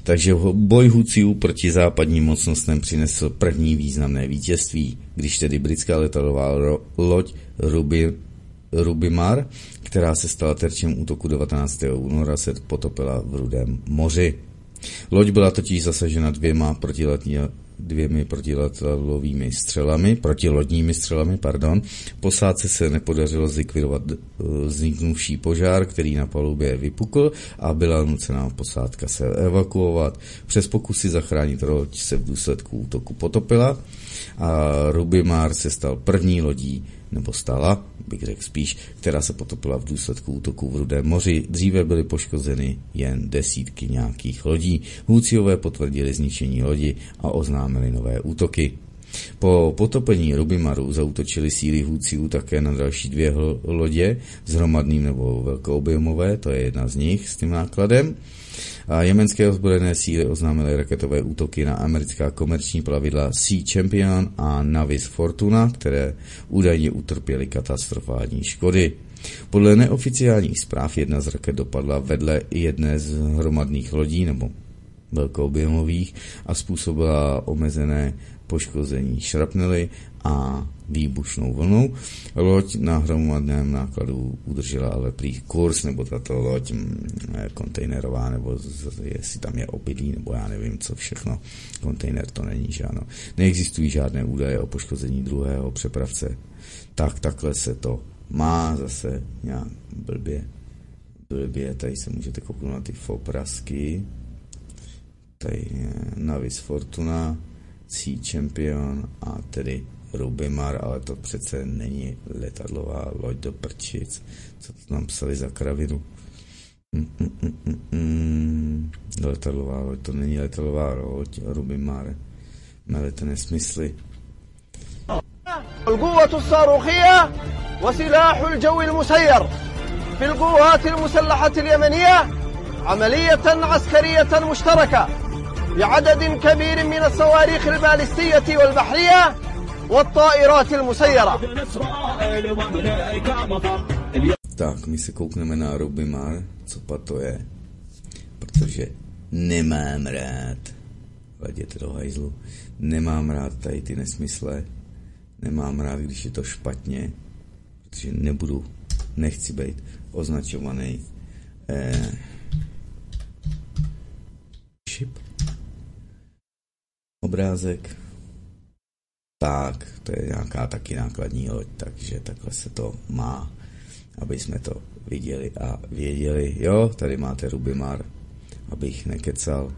Takže boj Huciů proti západním mocnostem přinesl první významné vítězství, když tedy britská letadlová loď Ruby, Rubimar která se stala terčem útoku 19. února, se potopila v Rudém moři. Loď byla totiž zasažena dvěma protiletní, dvěmi protiletadlovými střelami, protilodními střelami, pardon. Posádce se nepodařilo zlikvidovat eh, vzniknuvší požár, který na palubě vypukl a byla nucená posádka se evakuovat. Přes pokusy zachránit loď se v důsledku útoku potopila a Rubimar se stal první lodí, nebo stala, bych řekl spíš, která se potopila v důsledku útoku v Rudém moři. Dříve byly poškozeny jen desítky nějakých lodí. Hůciové potvrdili zničení lodi a oznámili nové útoky. Po potopení Rubimaru zautočili síly Hůciů také na další dvě lodě s hromadným nebo velkoobjemové, to je jedna z nich s tím nákladem. A jemenské ozbrojené síly oznámily raketové útoky na americká komerční plavidla Sea Champion a Navis Fortuna, které údajně utrpěly katastrofální škody. Podle neoficiálních zpráv jedna z raket dopadla vedle jedné z hromadných lodí nebo velkoobjemových a způsobila omezené poškození šrapnely a výbušnou vlnou. Loď na hromadném nákladu udržela ale prý kurz, nebo tato loď mm, kontejnerová, nebo jestli tam je obydlí, nebo já nevím, co všechno. Kontejner to není, že ano. Neexistují žádné údaje o poškození druhého přepravce. Tak takhle se to má zase nějak blbě. Blbě, tady se můžete kouknout na ty foprasky. Tady je Navis Fortuna, Sea Champion a tedy Rubimar, ale to přece není letadlová loď do prčic. Co to tam psali za kravinu? Mm, mm, mm, mm, mm. Letadlová loď, to není letadlová loď, Rubimar. Melete nesmysly. القوة الصاروخية وسلاح الجو المسير في القوات المسلحة اليمنية عملية عسكرية مشتركة بعدد كبير من الصواريخ البالستية والبحرية والطائرات المسيرة Tak, my se koukneme na Rubimar, co pa to je, protože nemám rád, hleděte do hajzlu, nemám rád tady ty nesmysle, nemám rád, když je to špatně, protože nebudu, nechci být označovaný eh, šip, obrázek, tak, to je nějaká taky nákladní loď, takže takhle se to má, aby jsme to viděli a věděli. Jo, tady máte Rubimar, abych nekecal.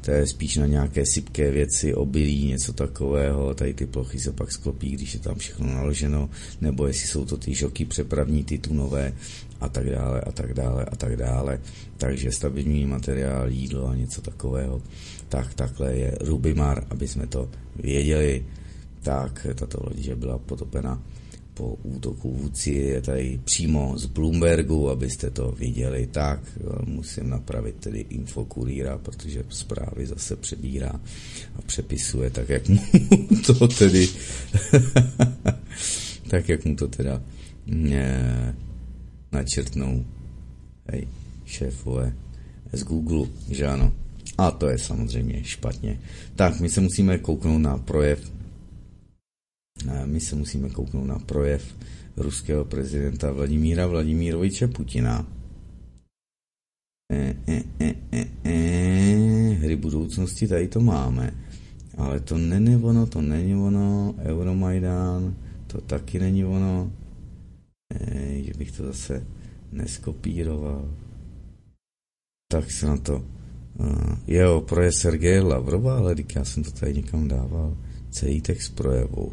to je spíš na nějaké sypké věci, obilí, něco takového, tady ty plochy se pak sklopí, když je tam všechno naloženo, nebo jestli jsou to ty žoky přepravní, ty tunové a tak dále a tak dále a tak dále. Takže stavební materiál, jídlo a něco takového. Tak takhle je Rubimar, aby jsme to věděli. Tak tato loď byla potopena po útoku vůdci je tady přímo z Bloombergu, abyste to viděli. Tak musím napravit tedy infokuríra, protože zprávy zase přebírá a přepisuje tak, jak mu to tedy tak, jak mu to teda ne, načrtnou hej, šéfové z Google, že ano. A to je samozřejmě špatně. Tak, my se musíme kouknout na projev my se musíme kouknout na projev ruského prezidenta Vladimíra Vladimíroviče Putina. E, e, e, e, e, hry budoucnosti, tady to máme. Ale to není ono, to není ono, Euromaidan, to taky není ono. E, že bych to zase neskopíroval. Tak se na to... Jo, projev Sergeje Lavrova, ale já jsem to tady někam dával. Celý text projevu.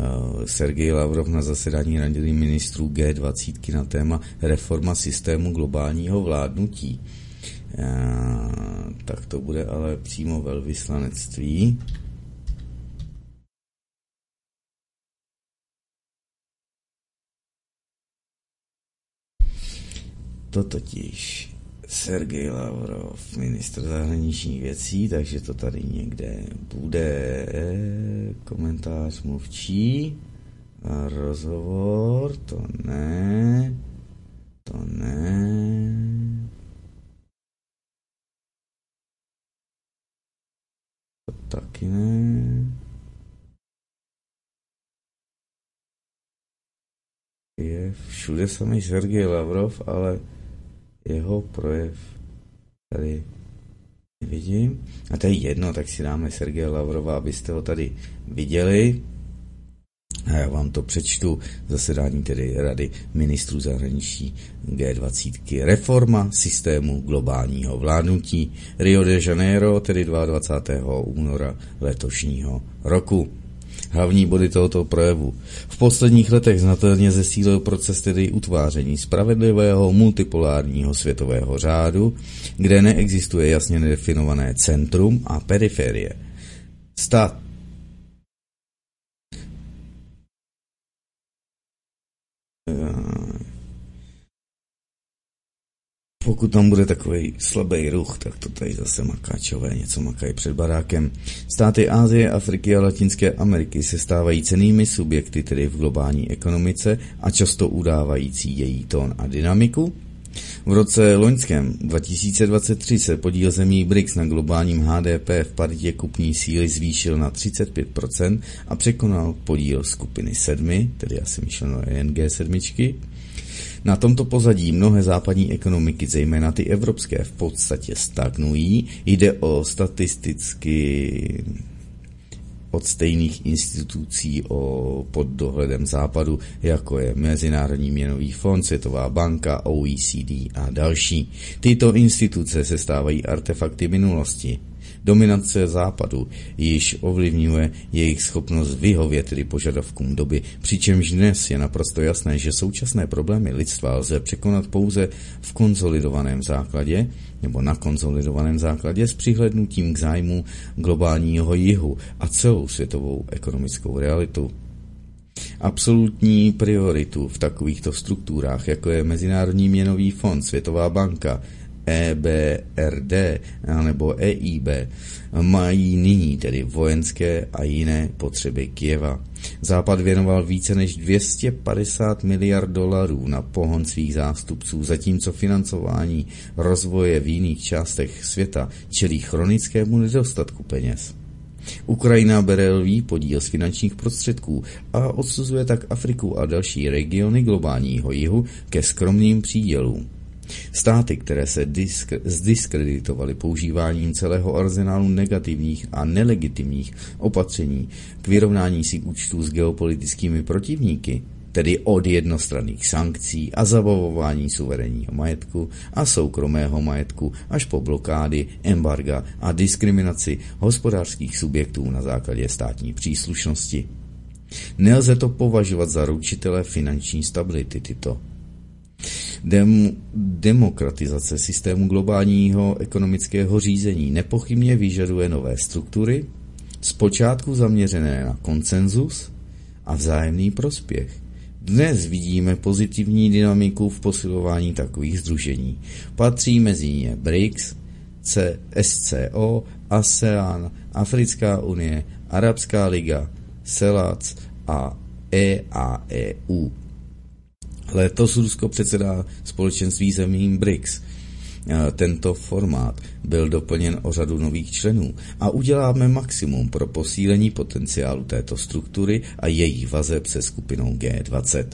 Eh, Sergej Lavrov na zasedání Rady ministrů G20 na téma reforma systému globálního vládnutí. Eh, tak to bude ale přímo velvyslanectví. To totiž Sergej Lavrov, ministr zahraničních věcí, takže to tady někde bude komentář mluvčí a rozhovor, to ne, to ne. To taky ne. Je všude samý Sergej Lavrov, ale jeho projev tady nevidím. A to je jedno, tak si dáme Sergeje Lavrova, abyste ho tady viděli. A já vám to přečtu, zasedání tedy Rady ministrů zahraničí G20. Reforma systému globálního vládnutí Rio de Janeiro, tedy 22. února letošního roku. Hlavní body tohoto projevu. V posledních letech znatelně zesílil proces tedy utváření spravedlivého multipolárního světového řádu, kde neexistuje jasně definované centrum a periferie. Stát pokud tam bude takový slabý ruch, tak to tady zase makáčové něco makají před barákem. Státy Ázie, Afriky a Latinské Ameriky se stávají cenými subjekty tedy v globální ekonomice a často udávající její tón a dynamiku. V roce loňském 2023 se podíl zemí BRICS na globálním HDP v paritě kupní síly zvýšil na 35% a překonal podíl skupiny 7, tedy asi myšleno ENG 7, na tomto pozadí mnohé západní ekonomiky, zejména ty evropské, v podstatě stagnují. Jde o statisticky od stejných institucí o, pod dohledem západu, jako je Mezinárodní měnový fond, Světová banka, OECD a další. Tyto instituce se stávají artefakty minulosti. Dominace západu již ovlivňuje jejich schopnost vyhovět tedy požadavkům doby, přičemž dnes je naprosto jasné, že současné problémy lidstva lze překonat pouze v konsolidovaném základě, nebo na konsolidovaném základě s přihlednutím k zájmu globálního jihu a celou světovou ekonomickou realitu. Absolutní prioritu v takovýchto strukturách, jako je Mezinárodní měnový fond, Světová banka, EBRD nebo EIB mají nyní tedy vojenské a jiné potřeby Kieva. Západ věnoval více než 250 miliard dolarů na pohon svých zástupců, zatímco financování rozvoje v jiných částech světa čelí chronickému nedostatku peněz. Ukrajina bere lví podíl z finančních prostředků a odsuzuje tak Afriku a další regiony globálního jihu ke skromným přídělům. Státy, které se disk- zdiskreditovaly používáním celého arzenálu negativních a nelegitimních opatření k vyrovnání si účtů s geopolitickými protivníky, tedy od jednostranných sankcí a zabavování suverénního majetku a soukromého majetku až po blokády, embarga a diskriminaci hospodářských subjektů na základě státní příslušnosti. Nelze to považovat za ručitele finanční stability tyto Dem- demokratizace systému globálního ekonomického řízení nepochybně vyžaduje nové struktury, zpočátku zaměřené na konsenzus a vzájemný prospěch. Dnes vidíme pozitivní dynamiku v posilování takových združení. Patří mezi ně BRICS, SCO, ASEAN, Africká unie, Arabská liga, CELAC a EAEU. Letos Rusko předsedá společenství zemím BRICS. Tento formát byl doplněn o řadu nových členů a uděláme maximum pro posílení potenciálu této struktury a její vazeb se skupinou G20.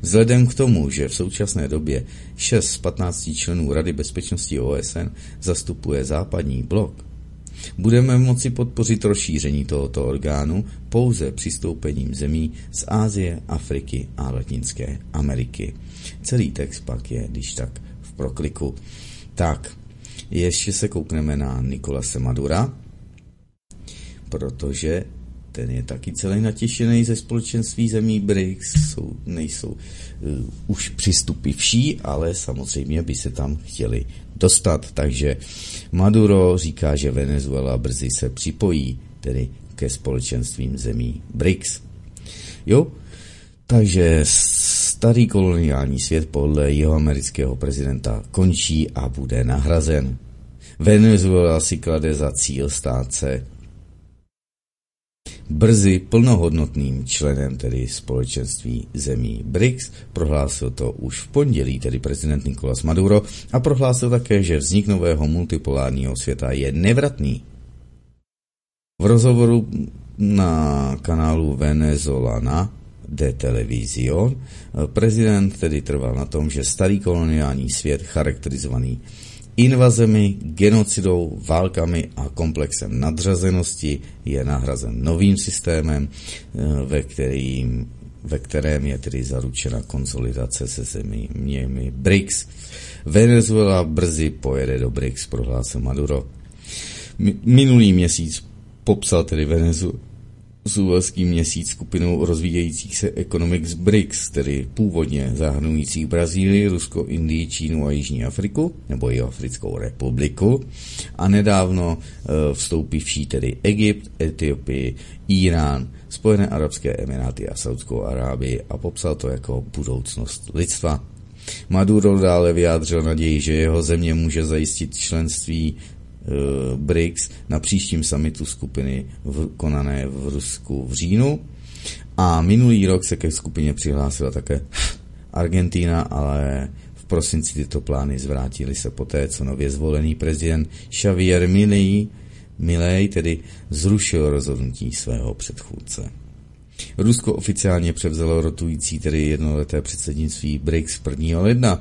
Vzhledem k tomu, že v současné době 6 z 15 členů Rady bezpečnosti OSN zastupuje západní blok, Budeme moci podpořit rozšíření tohoto orgánu pouze přistoupením zemí z Ázie, Afriky a Latinské Ameriky. Celý text pak je, když tak, v prokliku. Tak, ještě se koukneme na Nikolase Madura, protože ten je taky celý natěšený ze společenství zemí BRICS, jsou, nejsou uh, už přistupivší, ale samozřejmě by se tam chtěli dostat. Takže Maduro říká, že Venezuela brzy se připojí, tedy ke společenstvím zemí BRICS. Jo, takže starý koloniální svět podle jeho amerického prezidenta končí a bude nahrazen. Venezuela si klade za cíl stát se brzy plnohodnotným členem tedy společenství zemí BRICS. Prohlásil to už v pondělí tedy prezident Nicolás Maduro a prohlásil také, že vznik nového multipolárního světa je nevratný. V rozhovoru na kanálu Venezolana de Television prezident tedy trval na tom, že starý koloniální svět charakterizovaný invazemi, genocidou, válkami a komplexem nadřazenosti je nahrazen novým systémem, eh, ve, kterým, ve kterém je tedy zaručena konsolidace se zeměmi BRICS. Venezuela brzy pojede do BRICS, prohlásil Maduro. Minulý měsíc popsal tedy Zuvelský měsíc skupinou rozvíjejících se ekonomik z BRICS, tedy původně zahrnujících Brazílii, Rusko, Indii, Čínu a Jižní Afriku, nebo i Africkou republiku, a nedávno e, vstoupivší tedy Egypt, Etiopii, Irán, Spojené arabské emiráty a Saudskou Arábii a popsal to jako budoucnost lidstva. Maduro dále vyjádřil naději, že jeho země může zajistit členství Eh, BRICS na příštím summitu skupiny v, konané v Rusku v říjnu. A minulý rok se ke skupině přihlásila také Argentina, ale v prosinci tyto plány zvrátily se poté, co nově zvolený prezident Xavier Milei, Milei tedy zrušil rozhodnutí svého předchůdce. Rusko oficiálně převzalo rotující tedy jednoleté předsednictví BRICS 1. ledna.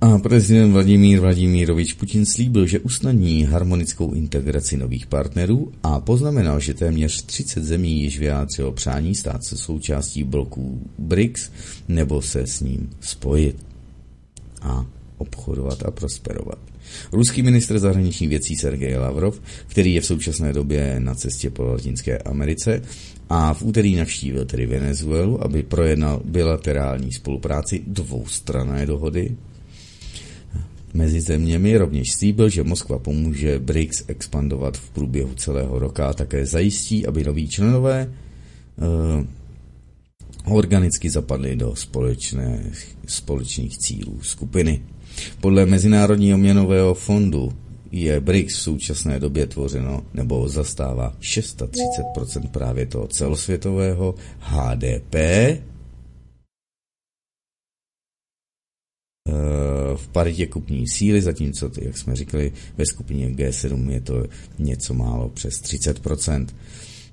A prezident Vladimír Vladimírovič Putin slíbil, že usnadní harmonickou integraci nových partnerů a poznamenal, že téměř 30 zemí již vyjádřilo přání stát se součástí bloků BRICS nebo se s ním spojit a obchodovat a prosperovat. Ruský ministr zahraničních věcí Sergej Lavrov, který je v současné době na cestě po Latinské Americe a v úterý navštívil tedy Venezuelu, aby projednal bilaterální spolupráci dvoustranné dohody Mezi zeměmi rovněž slíbil, že Moskva pomůže BRICS expandovat v průběhu celého roka a také zajistí, aby noví členové uh, organicky zapadli do společné, společných cílů skupiny. Podle Mezinárodního měnového fondu je BRICS v současné době tvořeno nebo zastává 630% právě toho celosvětového HDP v paritě kupní síly, zatímco, jak jsme říkali, ve skupině G7 je to něco málo přes 30%.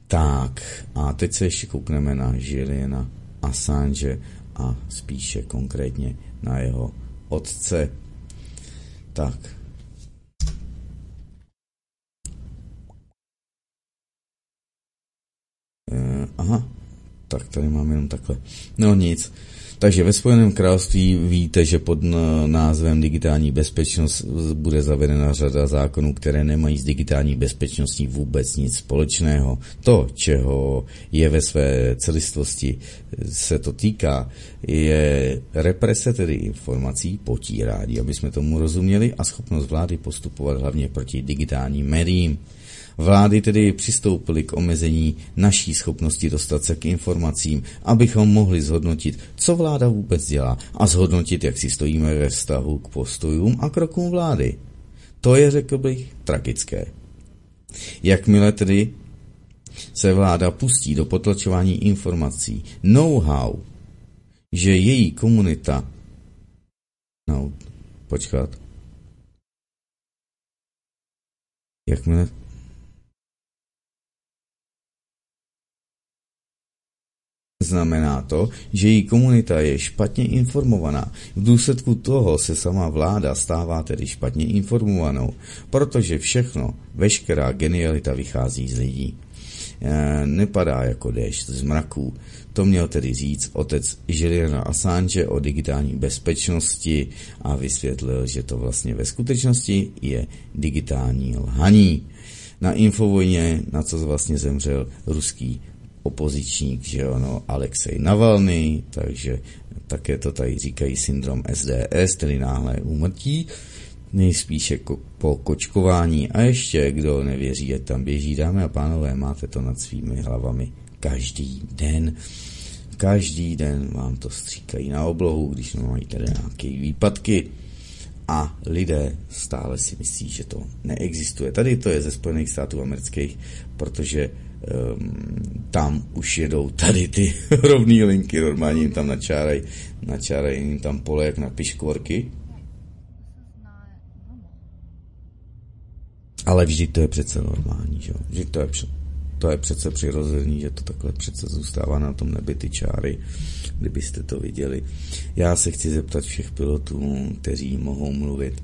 Tak, a teď se ještě koukneme na Juliana Assange a spíše konkrétně na jeho otce. Tak. Uh, aha, tak tady mám jenom takhle. No nic. Takže ve Spojeném království víte, že pod názvem digitální bezpečnost bude zavedena řada zákonů, které nemají s digitální bezpečností vůbec nic společného. To, čeho je ve své celistvosti se to týká, je represe tedy informací, potírání, aby jsme tomu rozuměli, a schopnost vlády postupovat hlavně proti digitálním médiím. Vlády tedy přistoupily k omezení naší schopnosti dostat se k informacím, abychom mohli zhodnotit, co vláda vůbec dělá a zhodnotit, jak si stojíme ve vztahu k postojům a krokům vlády. To je, řekl bych, tragické. Jakmile tedy se vláda pustí do potlačování informací, know-how, že její komunita no, počkat. Jakmile Znamená to, že její komunita je špatně informovaná. V důsledku toho se sama vláda stává tedy špatně informovanou, protože všechno, veškerá genialita vychází z lidí. E, nepadá jako déšť z mraků. To měl tedy říct otec Juliana Assange o digitální bezpečnosti a vysvětlil, že to vlastně ve skutečnosti je digitální lhaní. Na Infovojně, na co vlastně zemřel ruský opozičník, že ono, Alexej Navalny, takže také to tady říkají syndrom SDS, tedy náhle úmrtí, nejspíše ko- po kočkování. A ještě, kdo nevěří, jak tam běží, dámy a pánové, máte to nad svými hlavami každý den. Každý den vám to stříkají na oblohu, když mají tady nějaké výpadky a lidé stále si myslí, že to neexistuje. Tady to je ze Spojených států amerických, protože tam už jedou tady ty rovné linky, normálně jim tam načárají, načárají jim tam pole jak na piškvorky. Ale vždy to je přece normální, že jo? Vždy to je, to je přece přirozený, že to takhle přece zůstává na tom nebi ty čáry, kdybyste to viděli. Já se chci zeptat všech pilotů, kteří mohou mluvit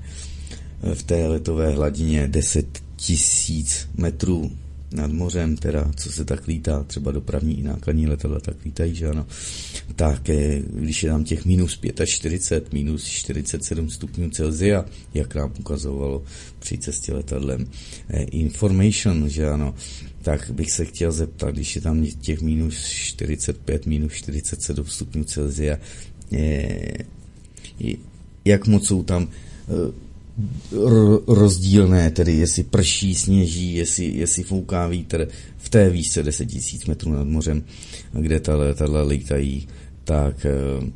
v té letové hladině 10 tisíc metrů nad mořem, teda, co se tak lítá, třeba dopravní i nákladní letadla tak lítají, že ano, tak eh, když je tam těch minus 45, minus 47 stupňů Celzia, jak nám ukazovalo při cestě letadlem eh, information, že ano, tak bych se chtěl zeptat, když je tam těch minus 45, minus 47 stupňů Celzia, eh, jak moc jsou tam rozdílné, tedy jestli prší, sněží, jestli, jestli fouká vítr v té výšce 10 000 metrů nad mořem, kde ta letadla lítají, tak eh,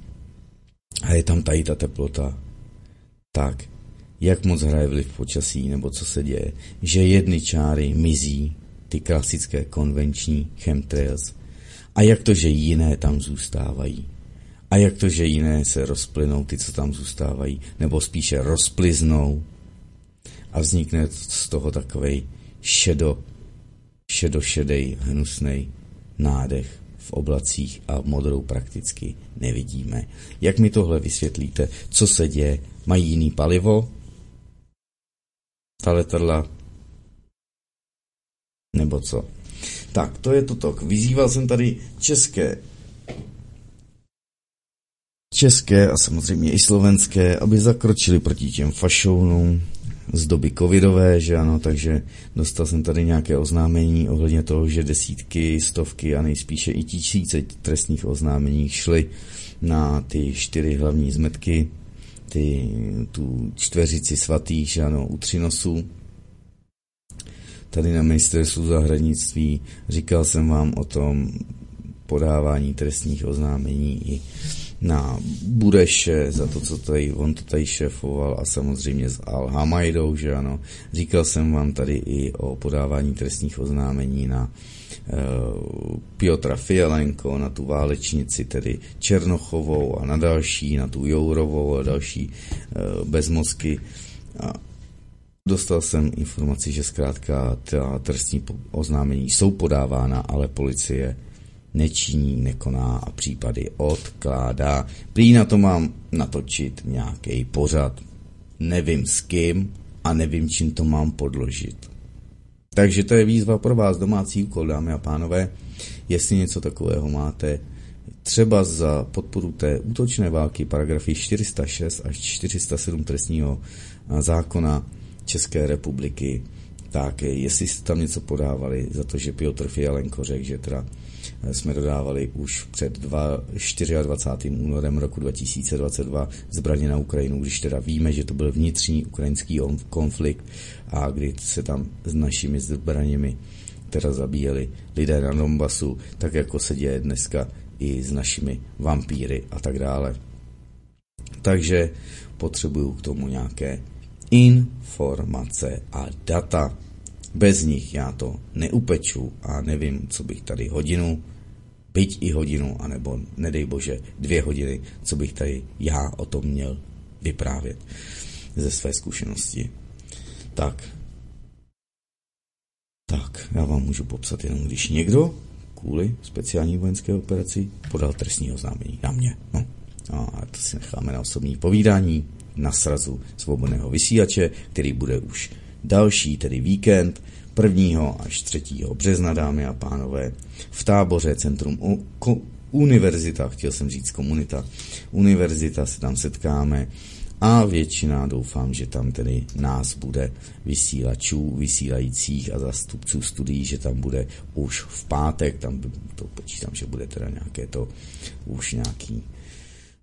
a je tam tady ta teplota, tak jak moc hraje vliv počasí, nebo co se děje, že jedny čáry mizí, ty klasické konvenční chemtrails, a jak to, že jiné tam zůstávají. A jak to, že jiné se rozplynou, ty, co tam zůstávají, nebo spíše rozpliznou a vznikne z toho takovej šedo, šedošedej, hnusnej nádech v oblacích a modrou prakticky nevidíme. Jak mi tohle vysvětlíte? Co se děje? Mají jiný palivo? Ta letadla? Nebo co? Tak, to je toto. Vyzýval jsem tady české české a samozřejmě i slovenské, aby zakročili proti těm fašounům z doby covidové, že ano, takže dostal jsem tady nějaké oznámení ohledně toho, že desítky, stovky a nejspíše i tisíce trestních oznámení šly na ty čtyři hlavní zmetky, ty, tu čtveřici svatých, že ano, u Třinosů, tady na ministerstvu zahraničí. Říkal jsem vám o tom podávání trestních oznámení i na Bureše za to, co tady, on to tady šéfoval a samozřejmě s Al Hamajdou, že ano. Říkal jsem vám tady i o podávání trestních oznámení na uh, Piotra Fialenko, na tu válečnici, tedy Černochovou a na další, na tu Jourovou a další uh, bezmozky. A dostal jsem informaci, že zkrátka ta trestní oznámení jsou podávána, ale policie nečiní, nekoná a případy odkládá. Prý na to mám natočit nějaký pořad. Nevím s kým a nevím, čím to mám podložit. Takže to je výzva pro vás, domácí úkol, dámy a pánové. Jestli něco takového máte, třeba za podporu té útočné války paragrafy 406 až 407 trestního zákona České republiky, tak jestli jste tam něco podávali za to, že Piotr Fialenko řekl, že teda jsme dodávali už před 2, 24. únorem roku 2022 zbraně na Ukrajinu, když teda víme, že to byl vnitřní ukrajinský konflikt a kdy se tam s našimi zbraněmi teda zabíjeli lidé na Donbasu, tak jako se děje dneska i s našimi vampíry a tak dále. Takže potřebuju k tomu nějaké informace a data. Bez nich já to neupeču a nevím, co bych tady hodinu, byť i hodinu, anebo nedej bože dvě hodiny, co bych tady já o tom měl vyprávět ze své zkušenosti. Tak, tak, já vám můžu popsat jenom, když někdo kvůli speciální vojenské operaci podal trestní oznámení na mě. No. A to si necháme na osobní povídání na srazu svobodného vysílače, který bude už další, tedy víkend 1. až 3. března, dámy a pánové, v táboře Centrum o, ko, Univerzita, chtěl jsem říct komunita, univerzita se tam setkáme a většina doufám, že tam tedy nás bude vysílačů, vysílajících a zastupců studií, že tam bude už v pátek, tam to počítám, že bude teda nějaké to už nějaký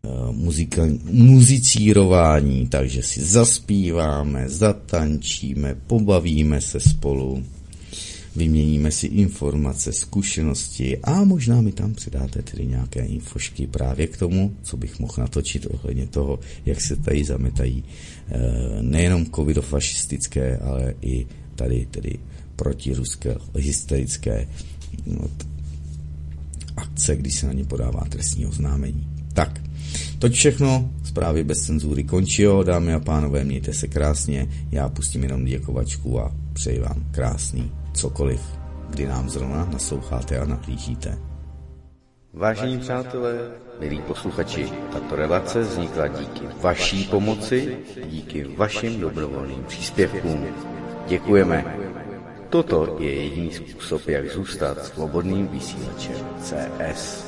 Eh, muzika, muzicírování, takže si zaspíváme, zatančíme, pobavíme se spolu, vyměníme si informace, zkušenosti a možná mi tam přidáte tedy nějaké infošky právě k tomu, co bych mohl natočit ohledně toho, jak se tady zametají eh, nejenom covidofašistické, ale i tady tedy protiruské hysterické no, akce, když se na ně podává trestní oznámení. Tak, Toť všechno, zprávy bez cenzury končí, dámy a pánové, mějte se krásně, já pustím jenom děkovačku a přeji vám krásný cokoliv, kdy nám zrovna nasloucháte a nahlížíte. Vážení přátelé, milí posluchači, tato relace vznikla díky vaší pomoci, díky vašim dobrovolným příspěvkům. Děkujeme. Toto je jediný způsob, jak zůstat svobodným vysílačem CS.